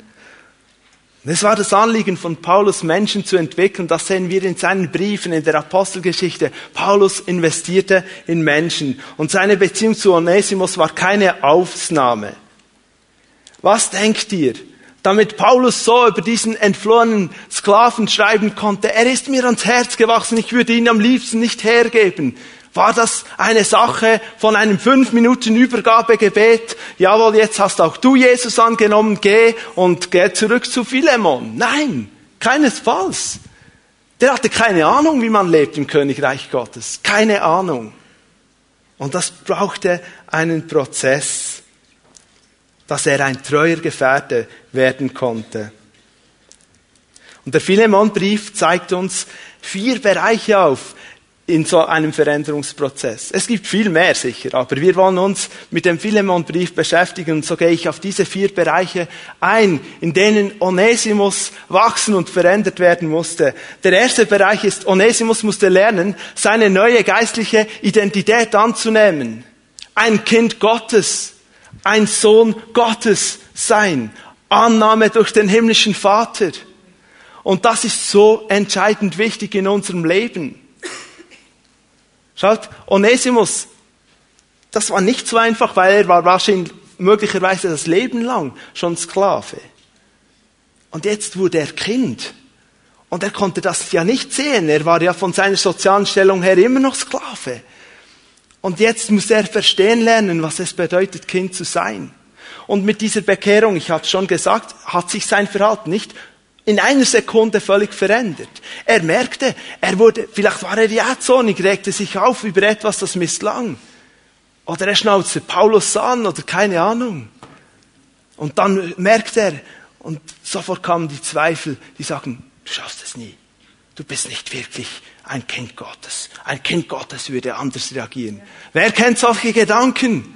Es war das Anliegen von Paulus, Menschen zu entwickeln. Das sehen wir in seinen Briefen, in der Apostelgeschichte. Paulus investierte in Menschen. Und seine Beziehung zu Onesimus war keine Ausnahme. Was denkt ihr? Damit Paulus so über diesen entflohenen Sklaven schreiben konnte, er ist mir ans Herz gewachsen, ich würde ihn am liebsten nicht hergeben. War das eine Sache von einem fünf Minuten Übergabegebet? Jawohl, jetzt hast auch du Jesus angenommen, geh und geh zurück zu Philemon. Nein, keinesfalls. Der hatte keine Ahnung, wie man lebt im Königreich Gottes. Keine Ahnung. Und das brauchte einen Prozess, dass er ein treuer Gefährte werden konnte. Und der Philemon-Brief zeigt uns vier Bereiche auf, in so einem Veränderungsprozess. Es gibt viel mehr sicher, aber wir wollen uns mit dem Philemon-Brief beschäftigen und so gehe ich auf diese vier Bereiche ein, in denen Onesimus wachsen und verändert werden musste. Der erste Bereich ist, Onesimus musste lernen, seine neue geistliche Identität anzunehmen. Ein Kind Gottes, ein Sohn Gottes sein. Annahme durch den himmlischen Vater. Und das ist so entscheidend wichtig in unserem Leben. Schaut, Onesimus, das war nicht so einfach, weil er war wahrscheinlich möglicherweise das Leben lang schon Sklave. Und jetzt wurde er Kind. Und er konnte das ja nicht sehen. Er war ja von seiner sozialen Stellung her immer noch Sklave. Und jetzt muss er verstehen lernen, was es bedeutet, Kind zu sein. Und mit dieser Bekehrung, ich habe schon gesagt, hat sich sein Verhalten nicht in einer Sekunde völlig verändert. Er merkte, er wurde, vielleicht war er ja zornig, regte sich auf über etwas, das misslang. Oder er schnauzte Paulus an oder keine Ahnung. Und dann merkt er, und sofort kamen die Zweifel, die sagen, du schaffst es nie. Du bist nicht wirklich ein Kind Gottes. Ein Kind Gottes würde anders reagieren. Wer kennt solche Gedanken?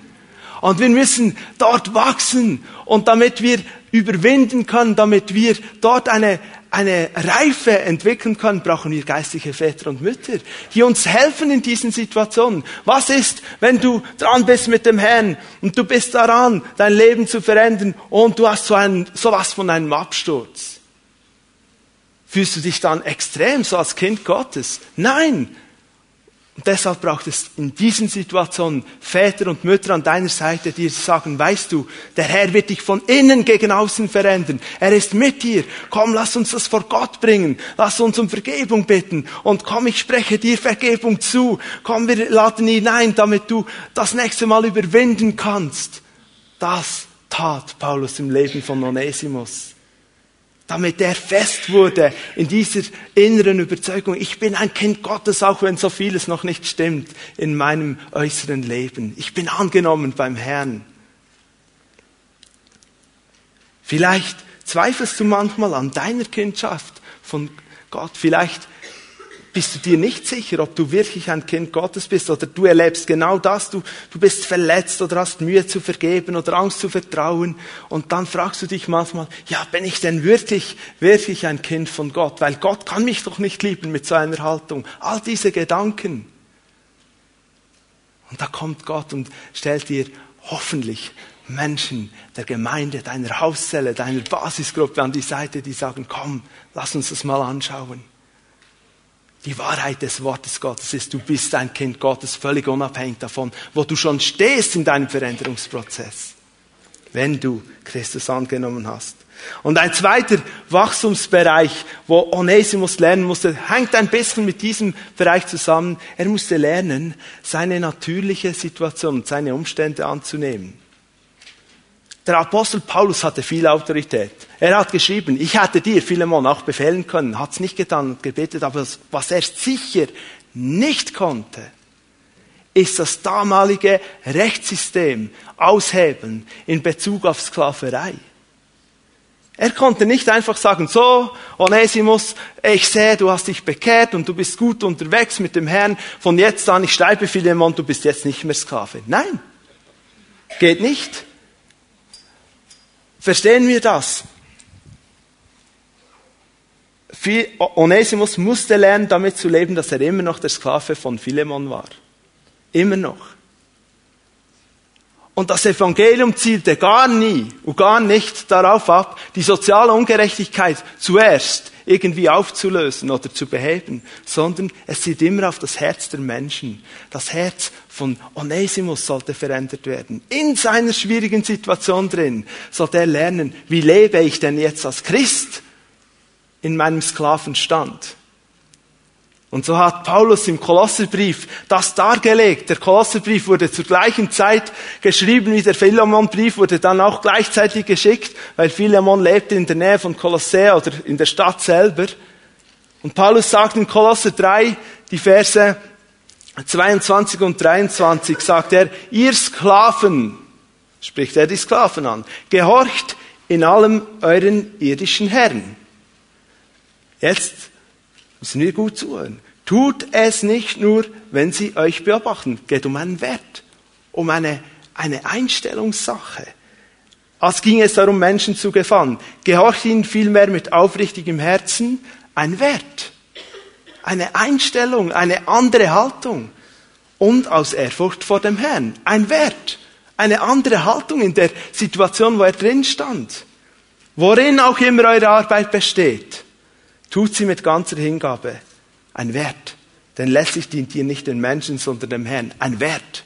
Und wir müssen dort wachsen. Und damit wir überwinden können, damit wir dort eine, eine Reife entwickeln können, brauchen wir geistliche Väter und Mütter, die uns helfen in diesen Situationen. Was ist, wenn du dran bist mit dem Herrn und du bist daran, dein Leben zu verändern und du hast so einen, sowas von einem Absturz? Fühlst du dich dann extrem so als Kind Gottes? Nein, und deshalb braucht es in diesen Situationen Väter und Mütter an deiner Seite, die sagen, weißt du, der Herr wird dich von innen gegen außen verändern. Er ist mit dir. Komm, lass uns das vor Gott bringen. Lass uns um Vergebung bitten. Und komm, ich spreche dir Vergebung zu. Komm, wir laden ihn ein, damit du das nächste Mal überwinden kannst. Das tat Paulus im Leben von Onesimus damit er fest wurde in dieser inneren Überzeugung, ich bin ein Kind Gottes, auch wenn so vieles noch nicht stimmt in meinem äußeren Leben. Ich bin angenommen beim Herrn. Vielleicht zweifelst du manchmal an deiner Kindschaft von Gott. Vielleicht bist du dir nicht sicher, ob du wirklich ein Kind Gottes bist oder du erlebst genau das. Du, du bist verletzt oder hast Mühe zu vergeben oder Angst zu vertrauen. Und dann fragst du dich manchmal, ja, bin ich denn wirklich, wirklich ein Kind von Gott? Weil Gott kann mich doch nicht lieben mit so einer Haltung. All diese Gedanken. Und da kommt Gott und stellt dir hoffentlich Menschen der Gemeinde, deiner Hauszelle, deiner Basisgruppe an die Seite, die sagen, komm, lass uns das mal anschauen. Die Wahrheit des Wortes Gottes ist, du bist ein Kind Gottes, völlig unabhängig davon, wo du schon stehst in deinem Veränderungsprozess, wenn du Christus angenommen hast. Und ein zweiter Wachstumsbereich, wo Onesimus lernen musste, hängt ein bisschen mit diesem Bereich zusammen. Er musste lernen, seine natürliche Situation seine Umstände anzunehmen. Der Apostel Paulus hatte viel Autorität. Er hat geschrieben, ich hätte dir, Philemon, auch befehlen können, hat es nicht getan und gebetet, aber was er sicher nicht konnte, ist das damalige Rechtssystem aushebeln in Bezug auf Sklaverei. Er konnte nicht einfach sagen, so, Onesimus, ich sehe, du hast dich bekehrt und du bist gut unterwegs mit dem Herrn, von jetzt an, ich schreibe Philemon, du bist jetzt nicht mehr Sklave. Nein, geht nicht. Verstehen wir das? Onesimus musste lernen, damit zu leben, dass er immer noch der Sklave von Philemon war. Immer noch. Und das Evangelium zielte gar nie und gar nicht darauf ab, die soziale Ungerechtigkeit zuerst irgendwie aufzulösen oder zu beheben, sondern es zielt immer auf das Herz der Menschen. Das Herz von Onesimus sollte verändert werden. In seiner schwierigen Situation drin sollte er lernen, wie lebe ich denn jetzt als Christ in meinem Sklavenstand? Und so hat Paulus im Kolosserbrief das dargelegt. Der Kolosserbrief wurde zur gleichen Zeit geschrieben wie der Philemonbrief, wurde dann auch gleichzeitig geschickt, weil Philemon lebte in der Nähe von Kolossä oder in der Stadt selber. Und Paulus sagt in Kolosser 3, die Verse 22 und 23, sagt er, ihr Sklaven, spricht er die Sklaven an, gehorcht in allem euren irdischen Herren. Jetzt müssen wir gut zuhören. Tut es nicht nur, wenn sie euch beobachten. Geht um einen Wert, um eine, eine Einstellungssache. Als ging es darum, Menschen zu gefallen. Gehorcht ihnen vielmehr mit aufrichtigem Herzen ein Wert, eine Einstellung, eine andere Haltung und aus Ehrfurcht vor dem Herrn. Ein Wert, eine andere Haltung in der Situation, wo er drin stand. Worin auch immer eure Arbeit besteht, tut sie mit ganzer Hingabe ein Wert. Denn letztlich dient ihr nicht den Menschen, sondern dem Herrn. Ein Wert.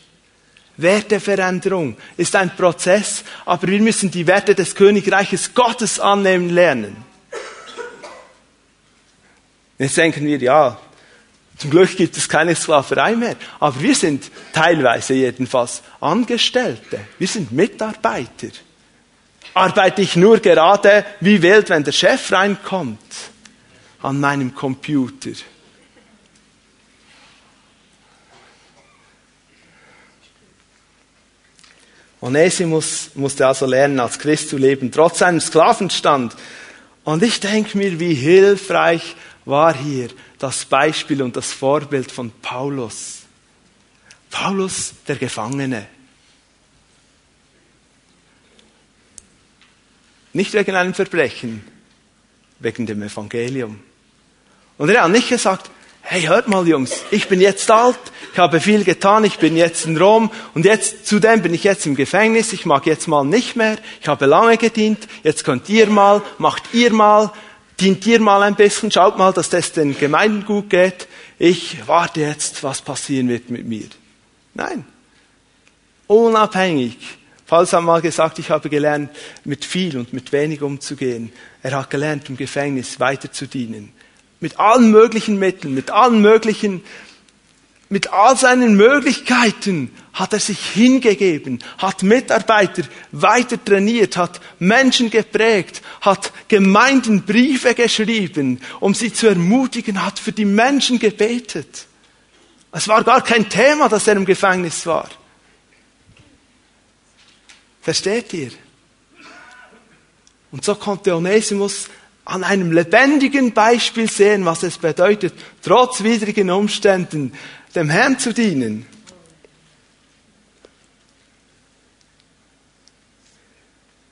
Werteveränderung ist ein Prozess, aber wir müssen die Werte des Königreiches Gottes annehmen lernen. Jetzt denken wir, ja, zum Glück gibt es keine Sklaverei mehr, aber wir sind teilweise jedenfalls Angestellte, wir sind Mitarbeiter. Arbeite ich nur gerade wie wild, wenn der Chef reinkommt an meinem Computer? Onesimus musste also lernen, als Christ zu leben, trotz seinem Sklavenstand. Und ich denke mir, wie hilfreich war hier das Beispiel und das Vorbild von Paulus. Paulus, der Gefangene. Nicht wegen einem Verbrechen, wegen dem Evangelium. Und er hat nicht gesagt, hey, hört mal Jungs, ich bin jetzt alt, ich habe viel getan, ich bin jetzt in Rom und jetzt, zudem bin ich jetzt im Gefängnis, ich mag jetzt mal nicht mehr, ich habe lange gedient, jetzt könnt ihr mal, macht ihr mal, dient ihr mal ein bisschen, schaut mal, dass das den Gemeinden gut geht, ich warte jetzt, was passieren wird mit mir. Nein. Unabhängig. Pauls hat mal gesagt, ich habe gelernt, mit viel und mit wenig umzugehen. Er hat gelernt, im Gefängnis weiter zu dienen. Mit allen möglichen Mitteln, mit allen möglichen, mit all seinen Möglichkeiten hat er sich hingegeben, hat Mitarbeiter weiter trainiert, hat Menschen geprägt, hat Gemeinden Briefe geschrieben, um sie zu ermutigen, hat für die Menschen gebetet. Es war gar kein Thema, dass er im Gefängnis war. Versteht ihr? Und so konnte Onesimus an einem lebendigen Beispiel sehen, was es bedeutet, trotz widrigen Umständen dem Herrn zu dienen.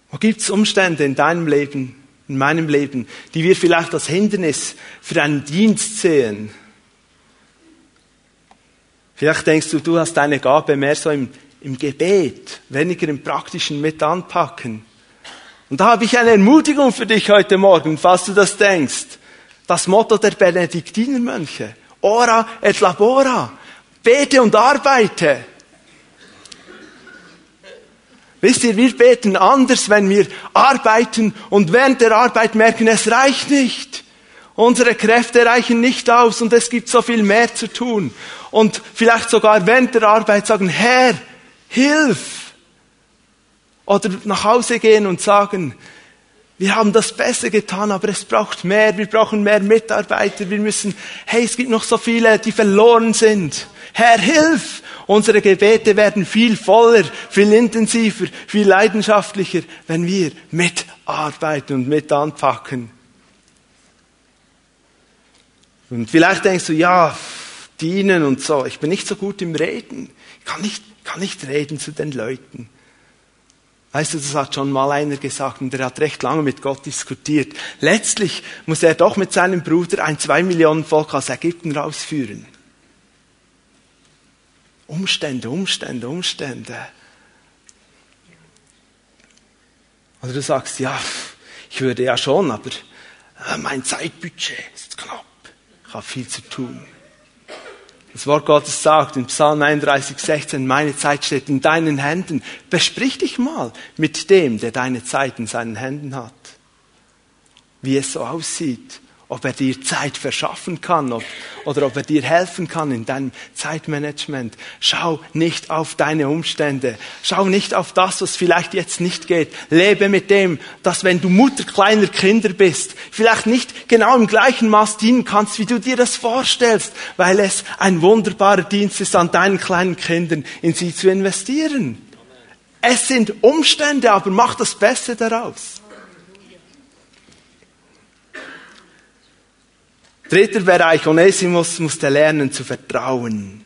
Wo gibt es Umstände in deinem Leben, in meinem Leben, die wir vielleicht als Hindernis für einen Dienst sehen? Vielleicht denkst du, du hast deine Gabe mehr so im, im Gebet, weniger im praktischen mit anpacken. Und da habe ich eine Ermutigung für dich heute Morgen, falls du das denkst. Das Motto der Benediktinermönche. Ora et labora. Bete und arbeite. Wisst ihr, wir beten anders, wenn wir arbeiten und während der Arbeit merken, es reicht nicht. Unsere Kräfte reichen nicht aus und es gibt so viel mehr zu tun. Und vielleicht sogar während der Arbeit sagen, Herr, hilf. Oder nach Hause gehen und sagen, wir haben das besser getan, aber es braucht mehr. Wir brauchen mehr Mitarbeiter. Wir müssen, hey, es gibt noch so viele, die verloren sind. Herr, hilf! Unsere Gebete werden viel voller, viel intensiver, viel leidenschaftlicher, wenn wir mitarbeiten und mit anpacken. Und vielleicht denkst du, ja, dienen und so. Ich bin nicht so gut im Reden. Ich kann nicht, kann nicht reden zu den Leuten. Weißt du, das hat schon mal einer gesagt und der hat recht lange mit Gott diskutiert. Letztlich muss er doch mit seinem Bruder ein zwei Millionen Volk aus Ägypten rausführen. Umstände, Umstände, Umstände. Oder du sagst, ja, ich würde ja schon, aber äh, mein Zeitbudget ist knapp. Ich habe viel zu tun. Das Wort Gottes sagt in Psalm 31, 16, meine Zeit steht in deinen Händen. Besprich dich mal mit dem, der deine Zeit in seinen Händen hat. Wie es so aussieht ob er dir Zeit verschaffen kann ob, oder ob er dir helfen kann in deinem Zeitmanagement. Schau nicht auf deine Umstände. Schau nicht auf das, was vielleicht jetzt nicht geht. Lebe mit dem, dass wenn du Mutter kleiner Kinder bist, vielleicht nicht genau im gleichen Maß dienen kannst, wie du dir das vorstellst, weil es ein wunderbarer Dienst ist, an deinen kleinen Kindern in sie zu investieren. Es sind Umstände, aber mach das Beste daraus. Dritter Bereich, Onesimus musste lernen zu vertrauen.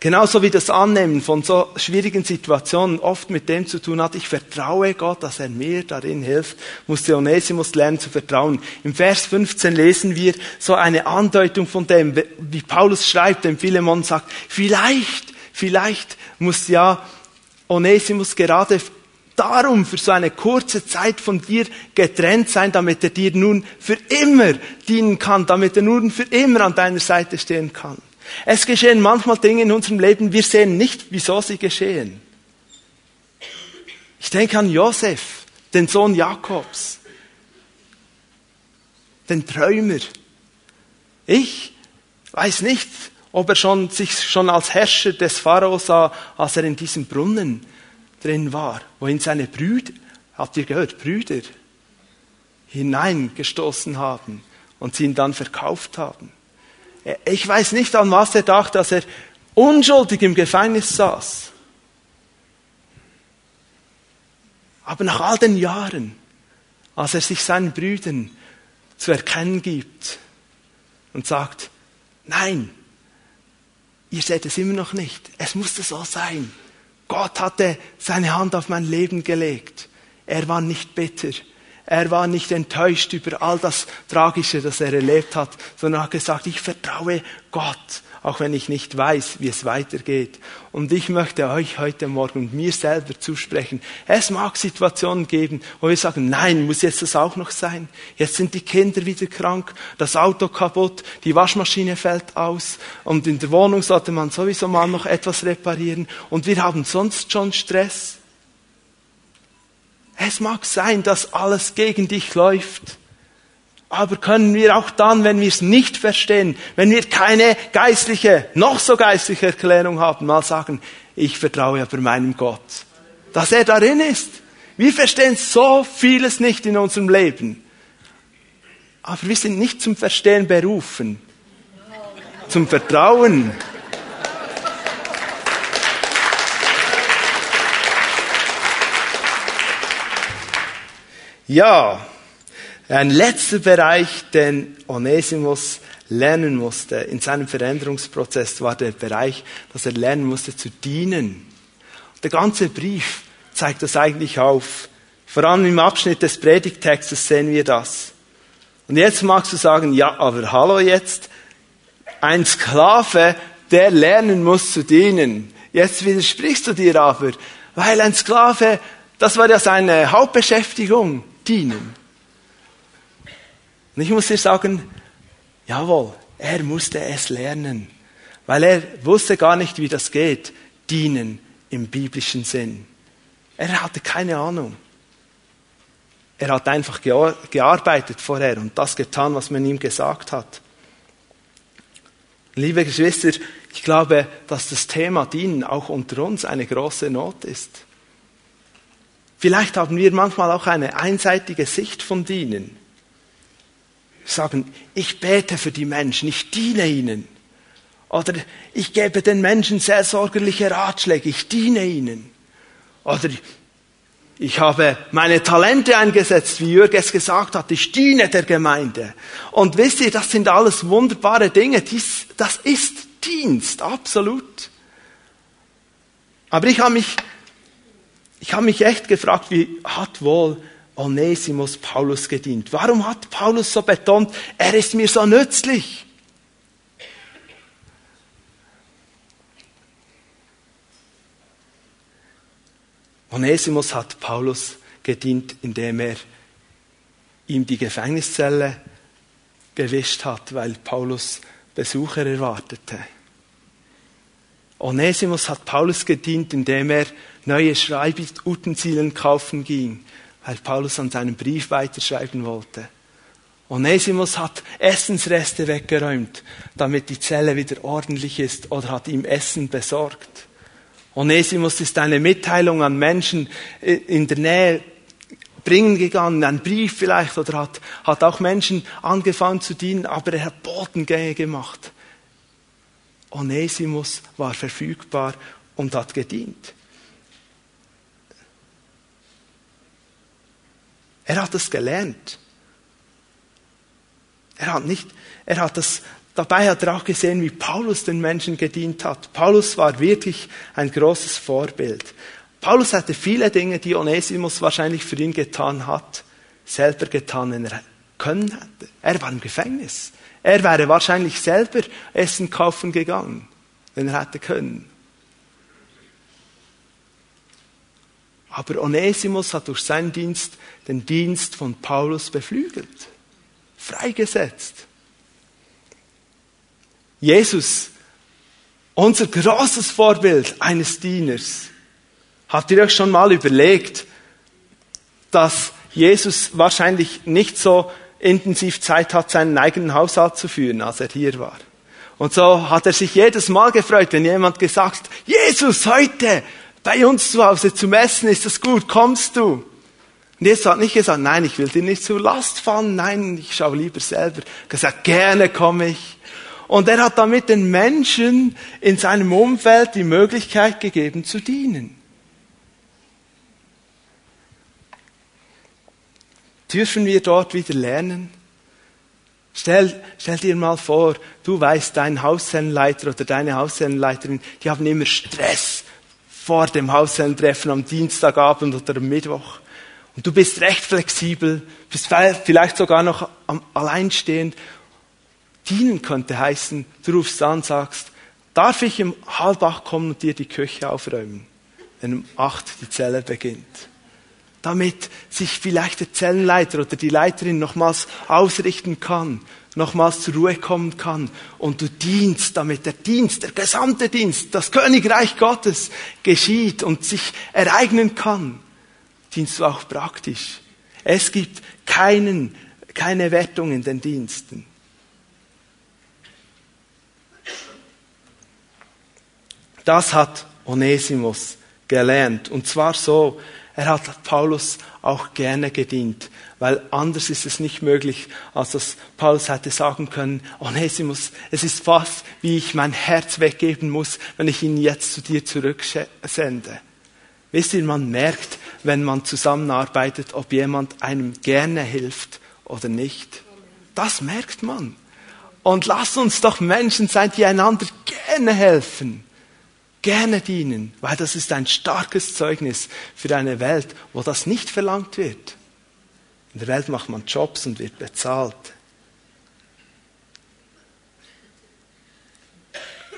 Genauso wie das Annehmen von so schwierigen Situationen oft mit dem zu tun hat, ich vertraue Gott, dass er mir darin hilft, musste Onesimus lernen zu vertrauen. Im Vers 15 lesen wir so eine Andeutung von dem, wie Paulus schreibt, dem Philemon sagt, vielleicht, vielleicht muss ja Onesimus gerade darum für so eine kurze Zeit von dir getrennt sein, damit er dir nun für immer dienen kann, damit er nun für immer an deiner Seite stehen kann. Es geschehen manchmal Dinge in unserem Leben, wir sehen nicht, wieso sie geschehen. Ich denke an Josef, den Sohn Jakobs, den Träumer. Ich weiß nicht, ob er schon, sich schon als Herrscher des Pharao sah, als er in diesem Brunnen drin war, wohin seine Brüder, habt ihr gehört, Brüder, hineingestoßen haben und sie ihn dann verkauft haben. Ich weiß nicht, an was er dachte, dass er unschuldig im Gefängnis saß. Aber nach all den Jahren, als er sich seinen Brüdern zu erkennen gibt und sagt, nein, ihr seht es immer noch nicht, es musste so sein. Gott hatte seine Hand auf mein Leben gelegt. Er war nicht bitter. Er war nicht enttäuscht über all das Tragische, das er erlebt hat, sondern hat gesagt, ich vertraue Gott, auch wenn ich nicht weiß, wie es weitergeht. Und ich möchte euch heute Morgen und mir selber zusprechen. Es mag Situationen geben, wo wir sagen, nein, muss jetzt das auch noch sein? Jetzt sind die Kinder wieder krank, das Auto kaputt, die Waschmaschine fällt aus und in der Wohnung sollte man sowieso mal noch etwas reparieren und wir haben sonst schon Stress. Es mag sein, dass alles gegen dich läuft. Aber können wir auch dann, wenn wir es nicht verstehen, wenn wir keine geistliche, noch so geistliche Erklärung haben, mal sagen, ich vertraue aber meinem Gott, dass er darin ist. Wir verstehen so vieles nicht in unserem Leben. Aber wir sind nicht zum Verstehen berufen, zum Vertrauen. Ja, ein letzter Bereich, den Onesimus lernen musste in seinem Veränderungsprozess, war der Bereich, dass er lernen musste zu dienen. Der ganze Brief zeigt das eigentlich auf. Vor allem im Abschnitt des Predigtextes sehen wir das. Und jetzt magst du sagen, ja, aber hallo jetzt, ein Sklave, der lernen muss zu dienen. Jetzt widersprichst du dir aber, weil ein Sklave, das war ja seine Hauptbeschäftigung dienen. Und ich muss dir sagen, jawohl, er musste es lernen, weil er wusste gar nicht, wie das geht, dienen im biblischen Sinn. Er hatte keine Ahnung. Er hat einfach gearbeitet vorher und das getan, was man ihm gesagt hat. Liebe Geschwister, ich glaube, dass das Thema Dienen auch unter uns eine große Not ist. Vielleicht haben wir manchmal auch eine einseitige Sicht von Dienen. Sagen, ich bete für die Menschen, ich diene ihnen. Oder ich gebe den Menschen sehr sorgerliche Ratschläge, ich diene ihnen. Oder ich habe meine Talente eingesetzt, wie Jürg es gesagt hat, ich diene der Gemeinde. Und wisst ihr, das sind alles wunderbare Dinge, das ist Dienst, absolut. Aber ich habe mich ich habe mich echt gefragt, wie hat wohl Onesimus Paulus gedient? Warum hat Paulus so betont, er ist mir so nützlich? Onesimus hat Paulus gedient, indem er ihm die Gefängniszelle gewischt hat, weil Paulus Besucher erwartete. Onesimus hat Paulus gedient, indem er neue Schreibutensilien kaufen ging, weil Paulus an seinem Brief weiterschreiben wollte. Onesimus hat Essensreste weggeräumt, damit die Zelle wieder ordentlich ist oder hat ihm Essen besorgt. Onesimus ist eine Mitteilung an Menschen in der Nähe bringen gegangen, einen Brief vielleicht, oder hat, hat auch Menschen angefangen zu dienen, aber er hat Botengänge gemacht. Onesimus war verfügbar und hat gedient. Er hat es gelernt. Er hat nicht, er hat das, dabei hat er auch gesehen, wie Paulus den Menschen gedient hat. Paulus war wirklich ein großes Vorbild. Paulus hatte viele Dinge, die Onesimus wahrscheinlich für ihn getan hat, selber getan, wenn er können hätte. Er war im Gefängnis. Er wäre wahrscheinlich selber Essen kaufen gegangen, wenn er hätte können. Aber Onesimus hat durch seinen Dienst den Dienst von Paulus beflügelt, freigesetzt. Jesus, unser großes Vorbild eines Dieners, habt ihr euch schon mal überlegt, dass Jesus wahrscheinlich nicht so intensiv Zeit hat, seinen eigenen Haushalt zu führen, als er hier war. Und so hat er sich jedes Mal gefreut, wenn jemand gesagt, Jesus, heute bei uns zu Hause zum Essen ist das gut, kommst du? Und Jesus hat nicht gesagt, nein, ich will dir nicht zur Last fallen, nein, ich schaue lieber selber. Er hat gesagt, gerne komme ich. Und er hat damit den Menschen in seinem Umfeld die Möglichkeit gegeben zu dienen. Dürfen wir dort wieder lernen? Stell, stell dir mal vor, du weißt, dein Hausherrenleiter oder deine Hausherrenleiterin, die haben immer Stress vor dem Haushellentreffen am Dienstagabend oder am Mittwoch. Und du bist recht flexibel, bist vielleicht sogar noch alleinstehend, dienen könnte heißen, du rufst an, sagst, darf ich um halb acht kommen und dir die Küche aufräumen, wenn um acht die Zelle beginnt? Damit sich vielleicht der Zellenleiter oder die Leiterin nochmals ausrichten kann, nochmals zur Ruhe kommen kann. Und du dienst, damit der Dienst, der gesamte Dienst, das Königreich Gottes geschieht und sich ereignen kann, dienst du auch praktisch. Es gibt keinen, keine Wertung in den Diensten. Das hat Onesimus gelernt. Und zwar so, er hat Paulus auch gerne gedient, weil anders ist es nicht möglich, als dass Paulus hätte sagen können, Onesimus, es ist fast wie ich mein Herz weggeben muss, wenn ich ihn jetzt zu dir zurücksende. Wisst ihr, man merkt, wenn man zusammenarbeitet, ob jemand einem gerne hilft oder nicht. Das merkt man. Und lasst uns doch Menschen sein, die einander gerne helfen gerne dienen, weil das ist ein starkes Zeugnis für eine Welt, wo das nicht verlangt wird. In der Welt macht man Jobs und wird bezahlt.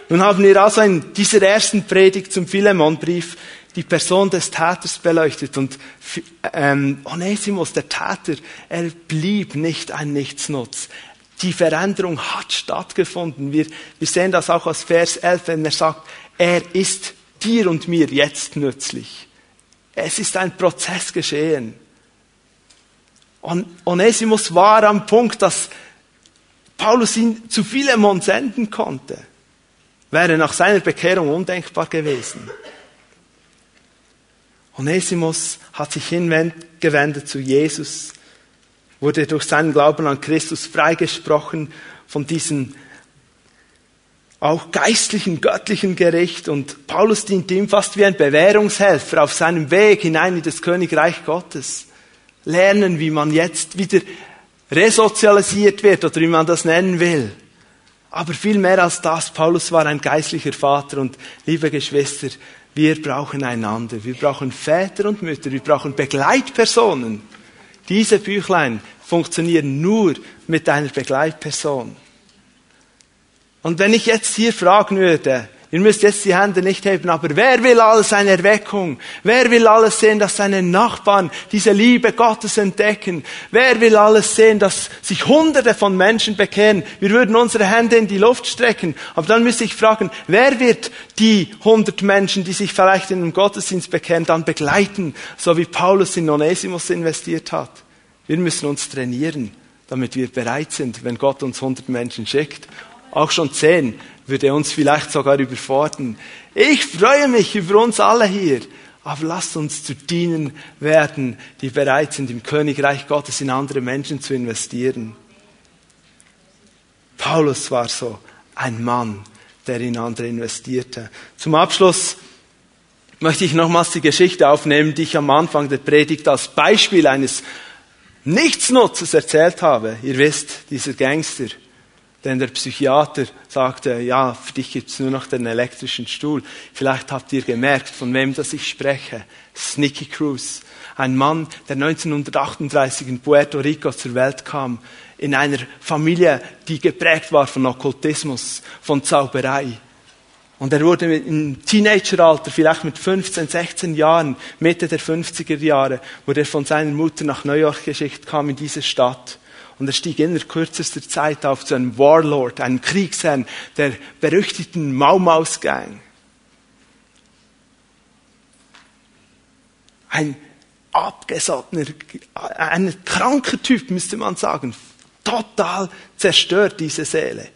Nun haben wir also in dieser ersten Predigt zum Philemonbrief die Person des Täters beleuchtet und ähm, Onesimus, der Täter, er blieb nicht ein Nichtsnutz. Die Veränderung hat stattgefunden. Wir, wir sehen das auch aus Vers 11, wenn er sagt, er ist dir und mir jetzt nützlich. Es ist ein Prozess geschehen. Und Onesimus war am Punkt, dass Paulus ihn zu Philemon senden konnte. Wäre nach seiner Bekehrung undenkbar gewesen. Onesimus hat sich hingewendet zu Jesus, wurde durch seinen Glauben an Christus freigesprochen von diesen auch geistlichen, göttlichen Gericht. Und Paulus dient ihm fast wie ein Bewährungshelfer auf seinem Weg hinein in das Königreich Gottes. Lernen, wie man jetzt wieder resozialisiert wird oder wie man das nennen will. Aber viel mehr als das, Paulus war ein geistlicher Vater und liebe Geschwister, wir brauchen einander. Wir brauchen Väter und Mütter, wir brauchen Begleitpersonen. Diese Büchlein funktionieren nur mit einer Begleitperson. Und wenn ich jetzt hier fragen würde, ihr müsst jetzt die Hände nicht heben, aber wer will alles eine Erweckung? Wer will alles sehen, dass seine Nachbarn diese Liebe Gottes entdecken? Wer will alles sehen, dass sich Hunderte von Menschen bekehren? Wir würden unsere Hände in die Luft strecken. Aber dann müsste ich fragen, wer wird die hundert Menschen, die sich vielleicht in den Gottesdienst bekehren, dann begleiten, so wie Paulus in Onesimus investiert hat? Wir müssen uns trainieren, damit wir bereit sind, wenn Gott uns hundert Menschen schickt auch schon zehn, würde uns vielleicht sogar überfordern. Ich freue mich über uns alle hier. Aber lasst uns zu dienen werden, die bereit sind, im Königreich Gottes in andere Menschen zu investieren. Paulus war so ein Mann, der in andere investierte. Zum Abschluss möchte ich nochmals die Geschichte aufnehmen, die ich am Anfang der Predigt als Beispiel eines Nichtsnutzes erzählt habe. Ihr wisst, dieser Gangster, denn der Psychiater sagte, ja, für dich gibt's nur noch den elektrischen Stuhl. Vielleicht habt ihr gemerkt, von wem das ich spreche. Sneaky Cruz. Ein Mann, der 1938 in Puerto Rico zur Welt kam, in einer Familie, die geprägt war von Okkultismus, von Zauberei. Und er wurde im Teenageralter, vielleicht mit 15, 16 Jahren, Mitte der 50er Jahre, wurde er von seiner Mutter nach New York geschickt, kam in diese Stadt. Und er stieg in kürzester Zeit auf zu einem Warlord, einem Kriegsherrn der berüchtigten Maumaus Gang. Ein abgesottener, ein kranker Typ, müsste man sagen. Total zerstört diese Seele.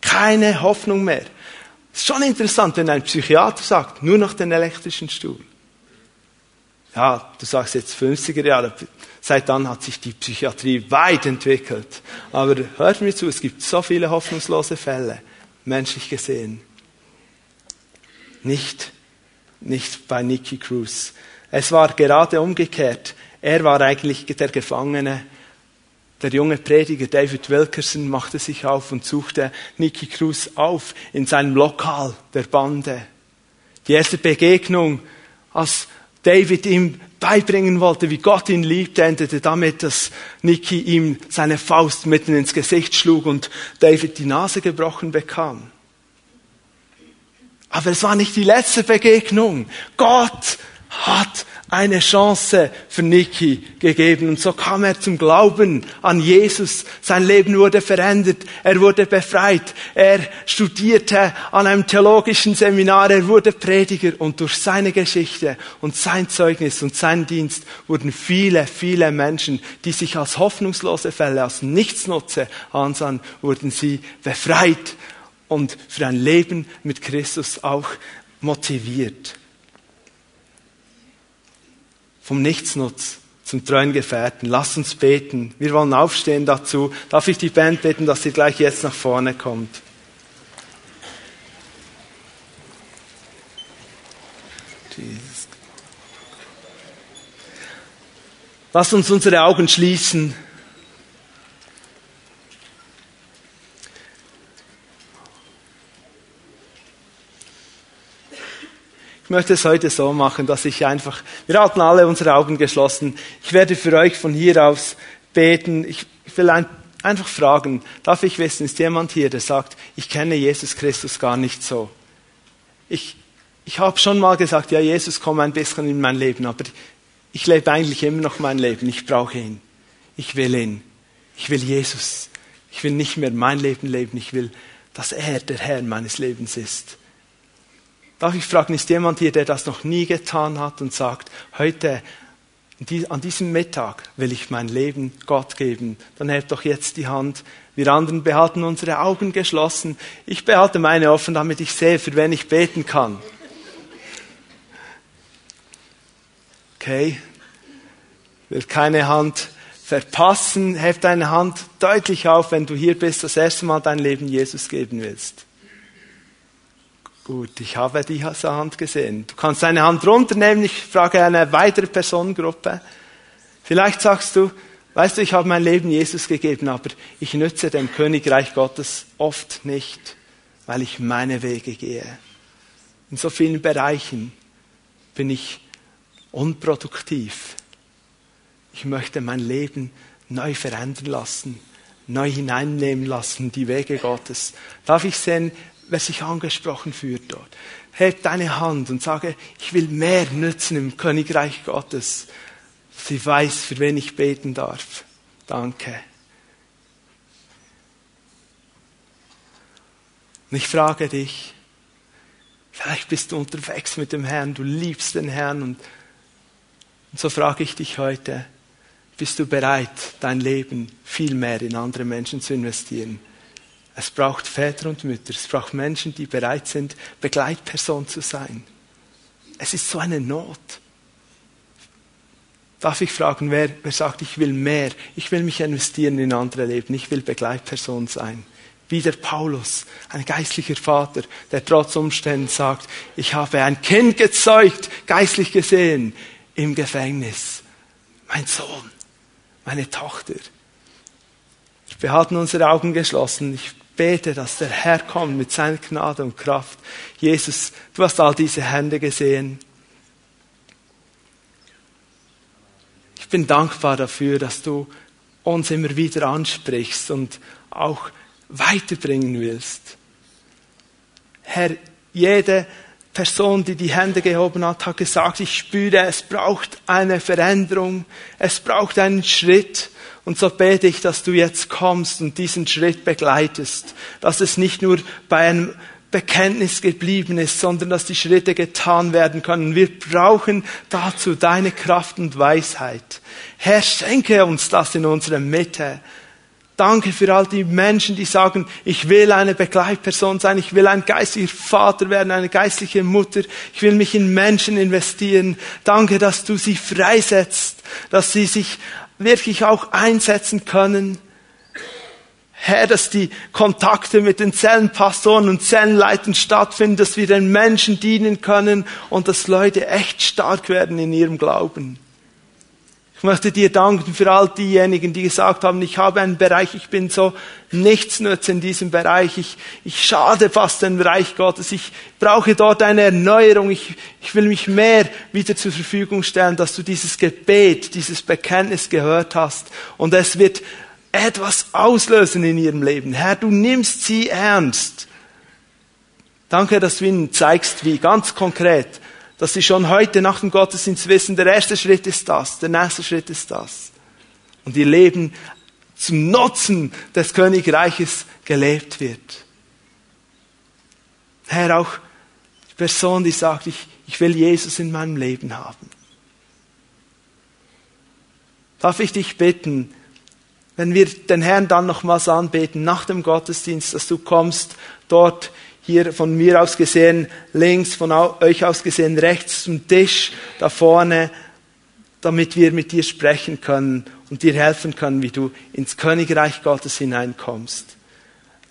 Keine Hoffnung mehr. Ist schon interessant, wenn ein Psychiater sagt, nur noch den elektrischen Stuhl. Ja, du sagst jetzt 50er Jahre, Seit dann hat sich die Psychiatrie weit entwickelt. Aber hört mir zu, es gibt so viele hoffnungslose Fälle, menschlich gesehen. Nicht, nicht bei Nicky Cruz. Es war gerade umgekehrt. Er war eigentlich der Gefangene. Der junge Prediger David Wilkerson machte sich auf und suchte Nicky Cruz auf in seinem Lokal der Bande. Die erste Begegnung, als David ihm beibringen wollte, wie Gott ihn liebt, endete damit, dass Niki ihm seine Faust mitten ins Gesicht schlug und David die Nase gebrochen bekam. Aber es war nicht die letzte Begegnung. Gott hat eine Chance für Niki gegeben. Und so kam er zum Glauben an Jesus. Sein Leben wurde verändert. Er wurde befreit. Er studierte an einem theologischen Seminar. Er wurde Prediger. Und durch seine Geschichte und sein Zeugnis und sein Dienst wurden viele, viele Menschen, die sich als hoffnungslose Fälle, als Nichtsnutze ansahen, wurden sie befreit und für ein Leben mit Christus auch motiviert. Vom Nichtsnutz zum treuen Gefährten. Lass uns beten. Wir wollen aufstehen dazu. Darf ich die Band bitten, dass sie gleich jetzt nach vorne kommt? Jesus. Lass uns unsere Augen schließen. Ich möchte es heute so machen, dass ich einfach, wir halten alle unsere Augen geschlossen. Ich werde für euch von hier aus beten. Ich will ein, einfach fragen, darf ich wissen, ist jemand hier, der sagt, ich kenne Jesus Christus gar nicht so? Ich, ich habe schon mal gesagt, ja, Jesus komm ein bisschen in mein Leben, aber ich lebe eigentlich immer noch mein Leben. Ich brauche ihn. Ich will ihn. Ich will Jesus. Ich will nicht mehr mein Leben leben. Ich will, dass er der Herr meines Lebens ist. Darf ich fragen, ist jemand hier, der das noch nie getan hat und sagt, heute, an diesem Mittag will ich mein Leben Gott geben? Dann hebt doch jetzt die Hand. Wir anderen behalten unsere Augen geschlossen. Ich behalte meine offen, damit ich sehe, für wen ich beten kann. Okay? Will keine Hand verpassen. Heb deine Hand deutlich auf, wenn du hier bist, das erste Mal dein Leben Jesus geben willst. Gut, ich habe diese Hand gesehen. Du kannst deine Hand runternehmen. Ich frage eine weitere Personengruppe. Vielleicht sagst du, weißt du, ich habe mein Leben Jesus gegeben, aber ich nütze dem Königreich Gottes oft nicht, weil ich meine Wege gehe. In so vielen Bereichen bin ich unproduktiv. Ich möchte mein Leben neu verändern lassen, neu hineinnehmen lassen, die Wege Gottes. Darf ich sehen, wer sich angesprochen fühlt dort. Heb deine Hand und sage, ich will mehr nützen im Königreich Gottes. Sie weiß, für wen ich beten darf. Danke. Und ich frage dich, vielleicht bist du unterwegs mit dem Herrn, du liebst den Herrn und, und so frage ich dich heute, bist du bereit, dein Leben viel mehr in andere Menschen zu investieren? Es braucht Väter und Mütter, es braucht Menschen, die bereit sind, Begleitperson zu sein. Es ist so eine Not. Darf ich fragen, wer, wer sagt, ich will mehr, ich will mich investieren in andere Leben, ich will Begleitperson sein? Wie der Paulus, ein geistlicher Vater, der trotz Umständen sagt, ich habe ein Kind gezeugt, geistlich gesehen, im Gefängnis. Mein Sohn, meine Tochter. Wir hatten unsere Augen geschlossen. Ich bete, dass der Herr kommt mit seiner Gnade und Kraft. Jesus, du hast all diese Hände gesehen. Ich bin dankbar dafür, dass du uns immer wieder ansprichst und auch weiterbringen willst. Herr, jede Person, die die Hände gehoben hat, hat gesagt, ich spüre, es braucht eine Veränderung, es braucht einen Schritt. Und so bete ich, dass du jetzt kommst und diesen Schritt begleitest, dass es nicht nur bei einem Bekenntnis geblieben ist, sondern dass die Schritte getan werden können. Wir brauchen dazu deine Kraft und Weisheit. Herr, schenke uns das in unserer Mitte. Danke für all die Menschen, die sagen, ich will eine Begleitperson sein, ich will ein geistlicher Vater werden, eine geistliche Mutter, ich will mich in Menschen investieren. Danke, dass du sie freisetzt, dass sie sich wirklich auch einsetzen können. Herr, dass die Kontakte mit den Zellenpastoren und Zellenleitern stattfinden, dass wir den Menschen dienen können und dass Leute echt stark werden in ihrem Glauben. Ich möchte dir danken für all diejenigen, die gesagt haben, ich habe einen Bereich, ich bin so nichtsnutz in diesem Bereich, ich, ich schade fast den Bereich Gottes, ich brauche dort eine Erneuerung, ich, ich will mich mehr wieder zur Verfügung stellen, dass du dieses Gebet, dieses Bekenntnis gehört hast und es wird etwas auslösen in ihrem Leben. Herr, du nimmst sie ernst. Danke, dass du ihnen zeigst, wie ganz konkret dass sie schon heute nach dem Gottesdienst wissen, der erste Schritt ist das, der nächste Schritt ist das. Und ihr Leben zum Nutzen des Königreiches gelebt wird. Herr, auch die Person, die sagt, ich, ich will Jesus in meinem Leben haben. Darf ich dich bitten, wenn wir den Herrn dann nochmals anbeten, nach dem Gottesdienst, dass du kommst dort hier von mir aus gesehen links, von euch aus gesehen rechts zum Tisch da vorne, damit wir mit dir sprechen können und dir helfen können, wie du ins Königreich Gottes hineinkommst.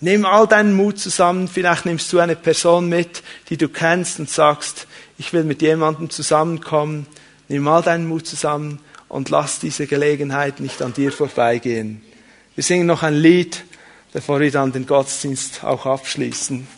Nimm all deinen Mut zusammen, vielleicht nimmst du eine Person mit, die du kennst und sagst, ich will mit jemandem zusammenkommen. Nimm all deinen Mut zusammen und lass diese Gelegenheit nicht an dir vorbeigehen. Wir singen noch ein Lied, bevor wir dann den Gottesdienst auch abschließen.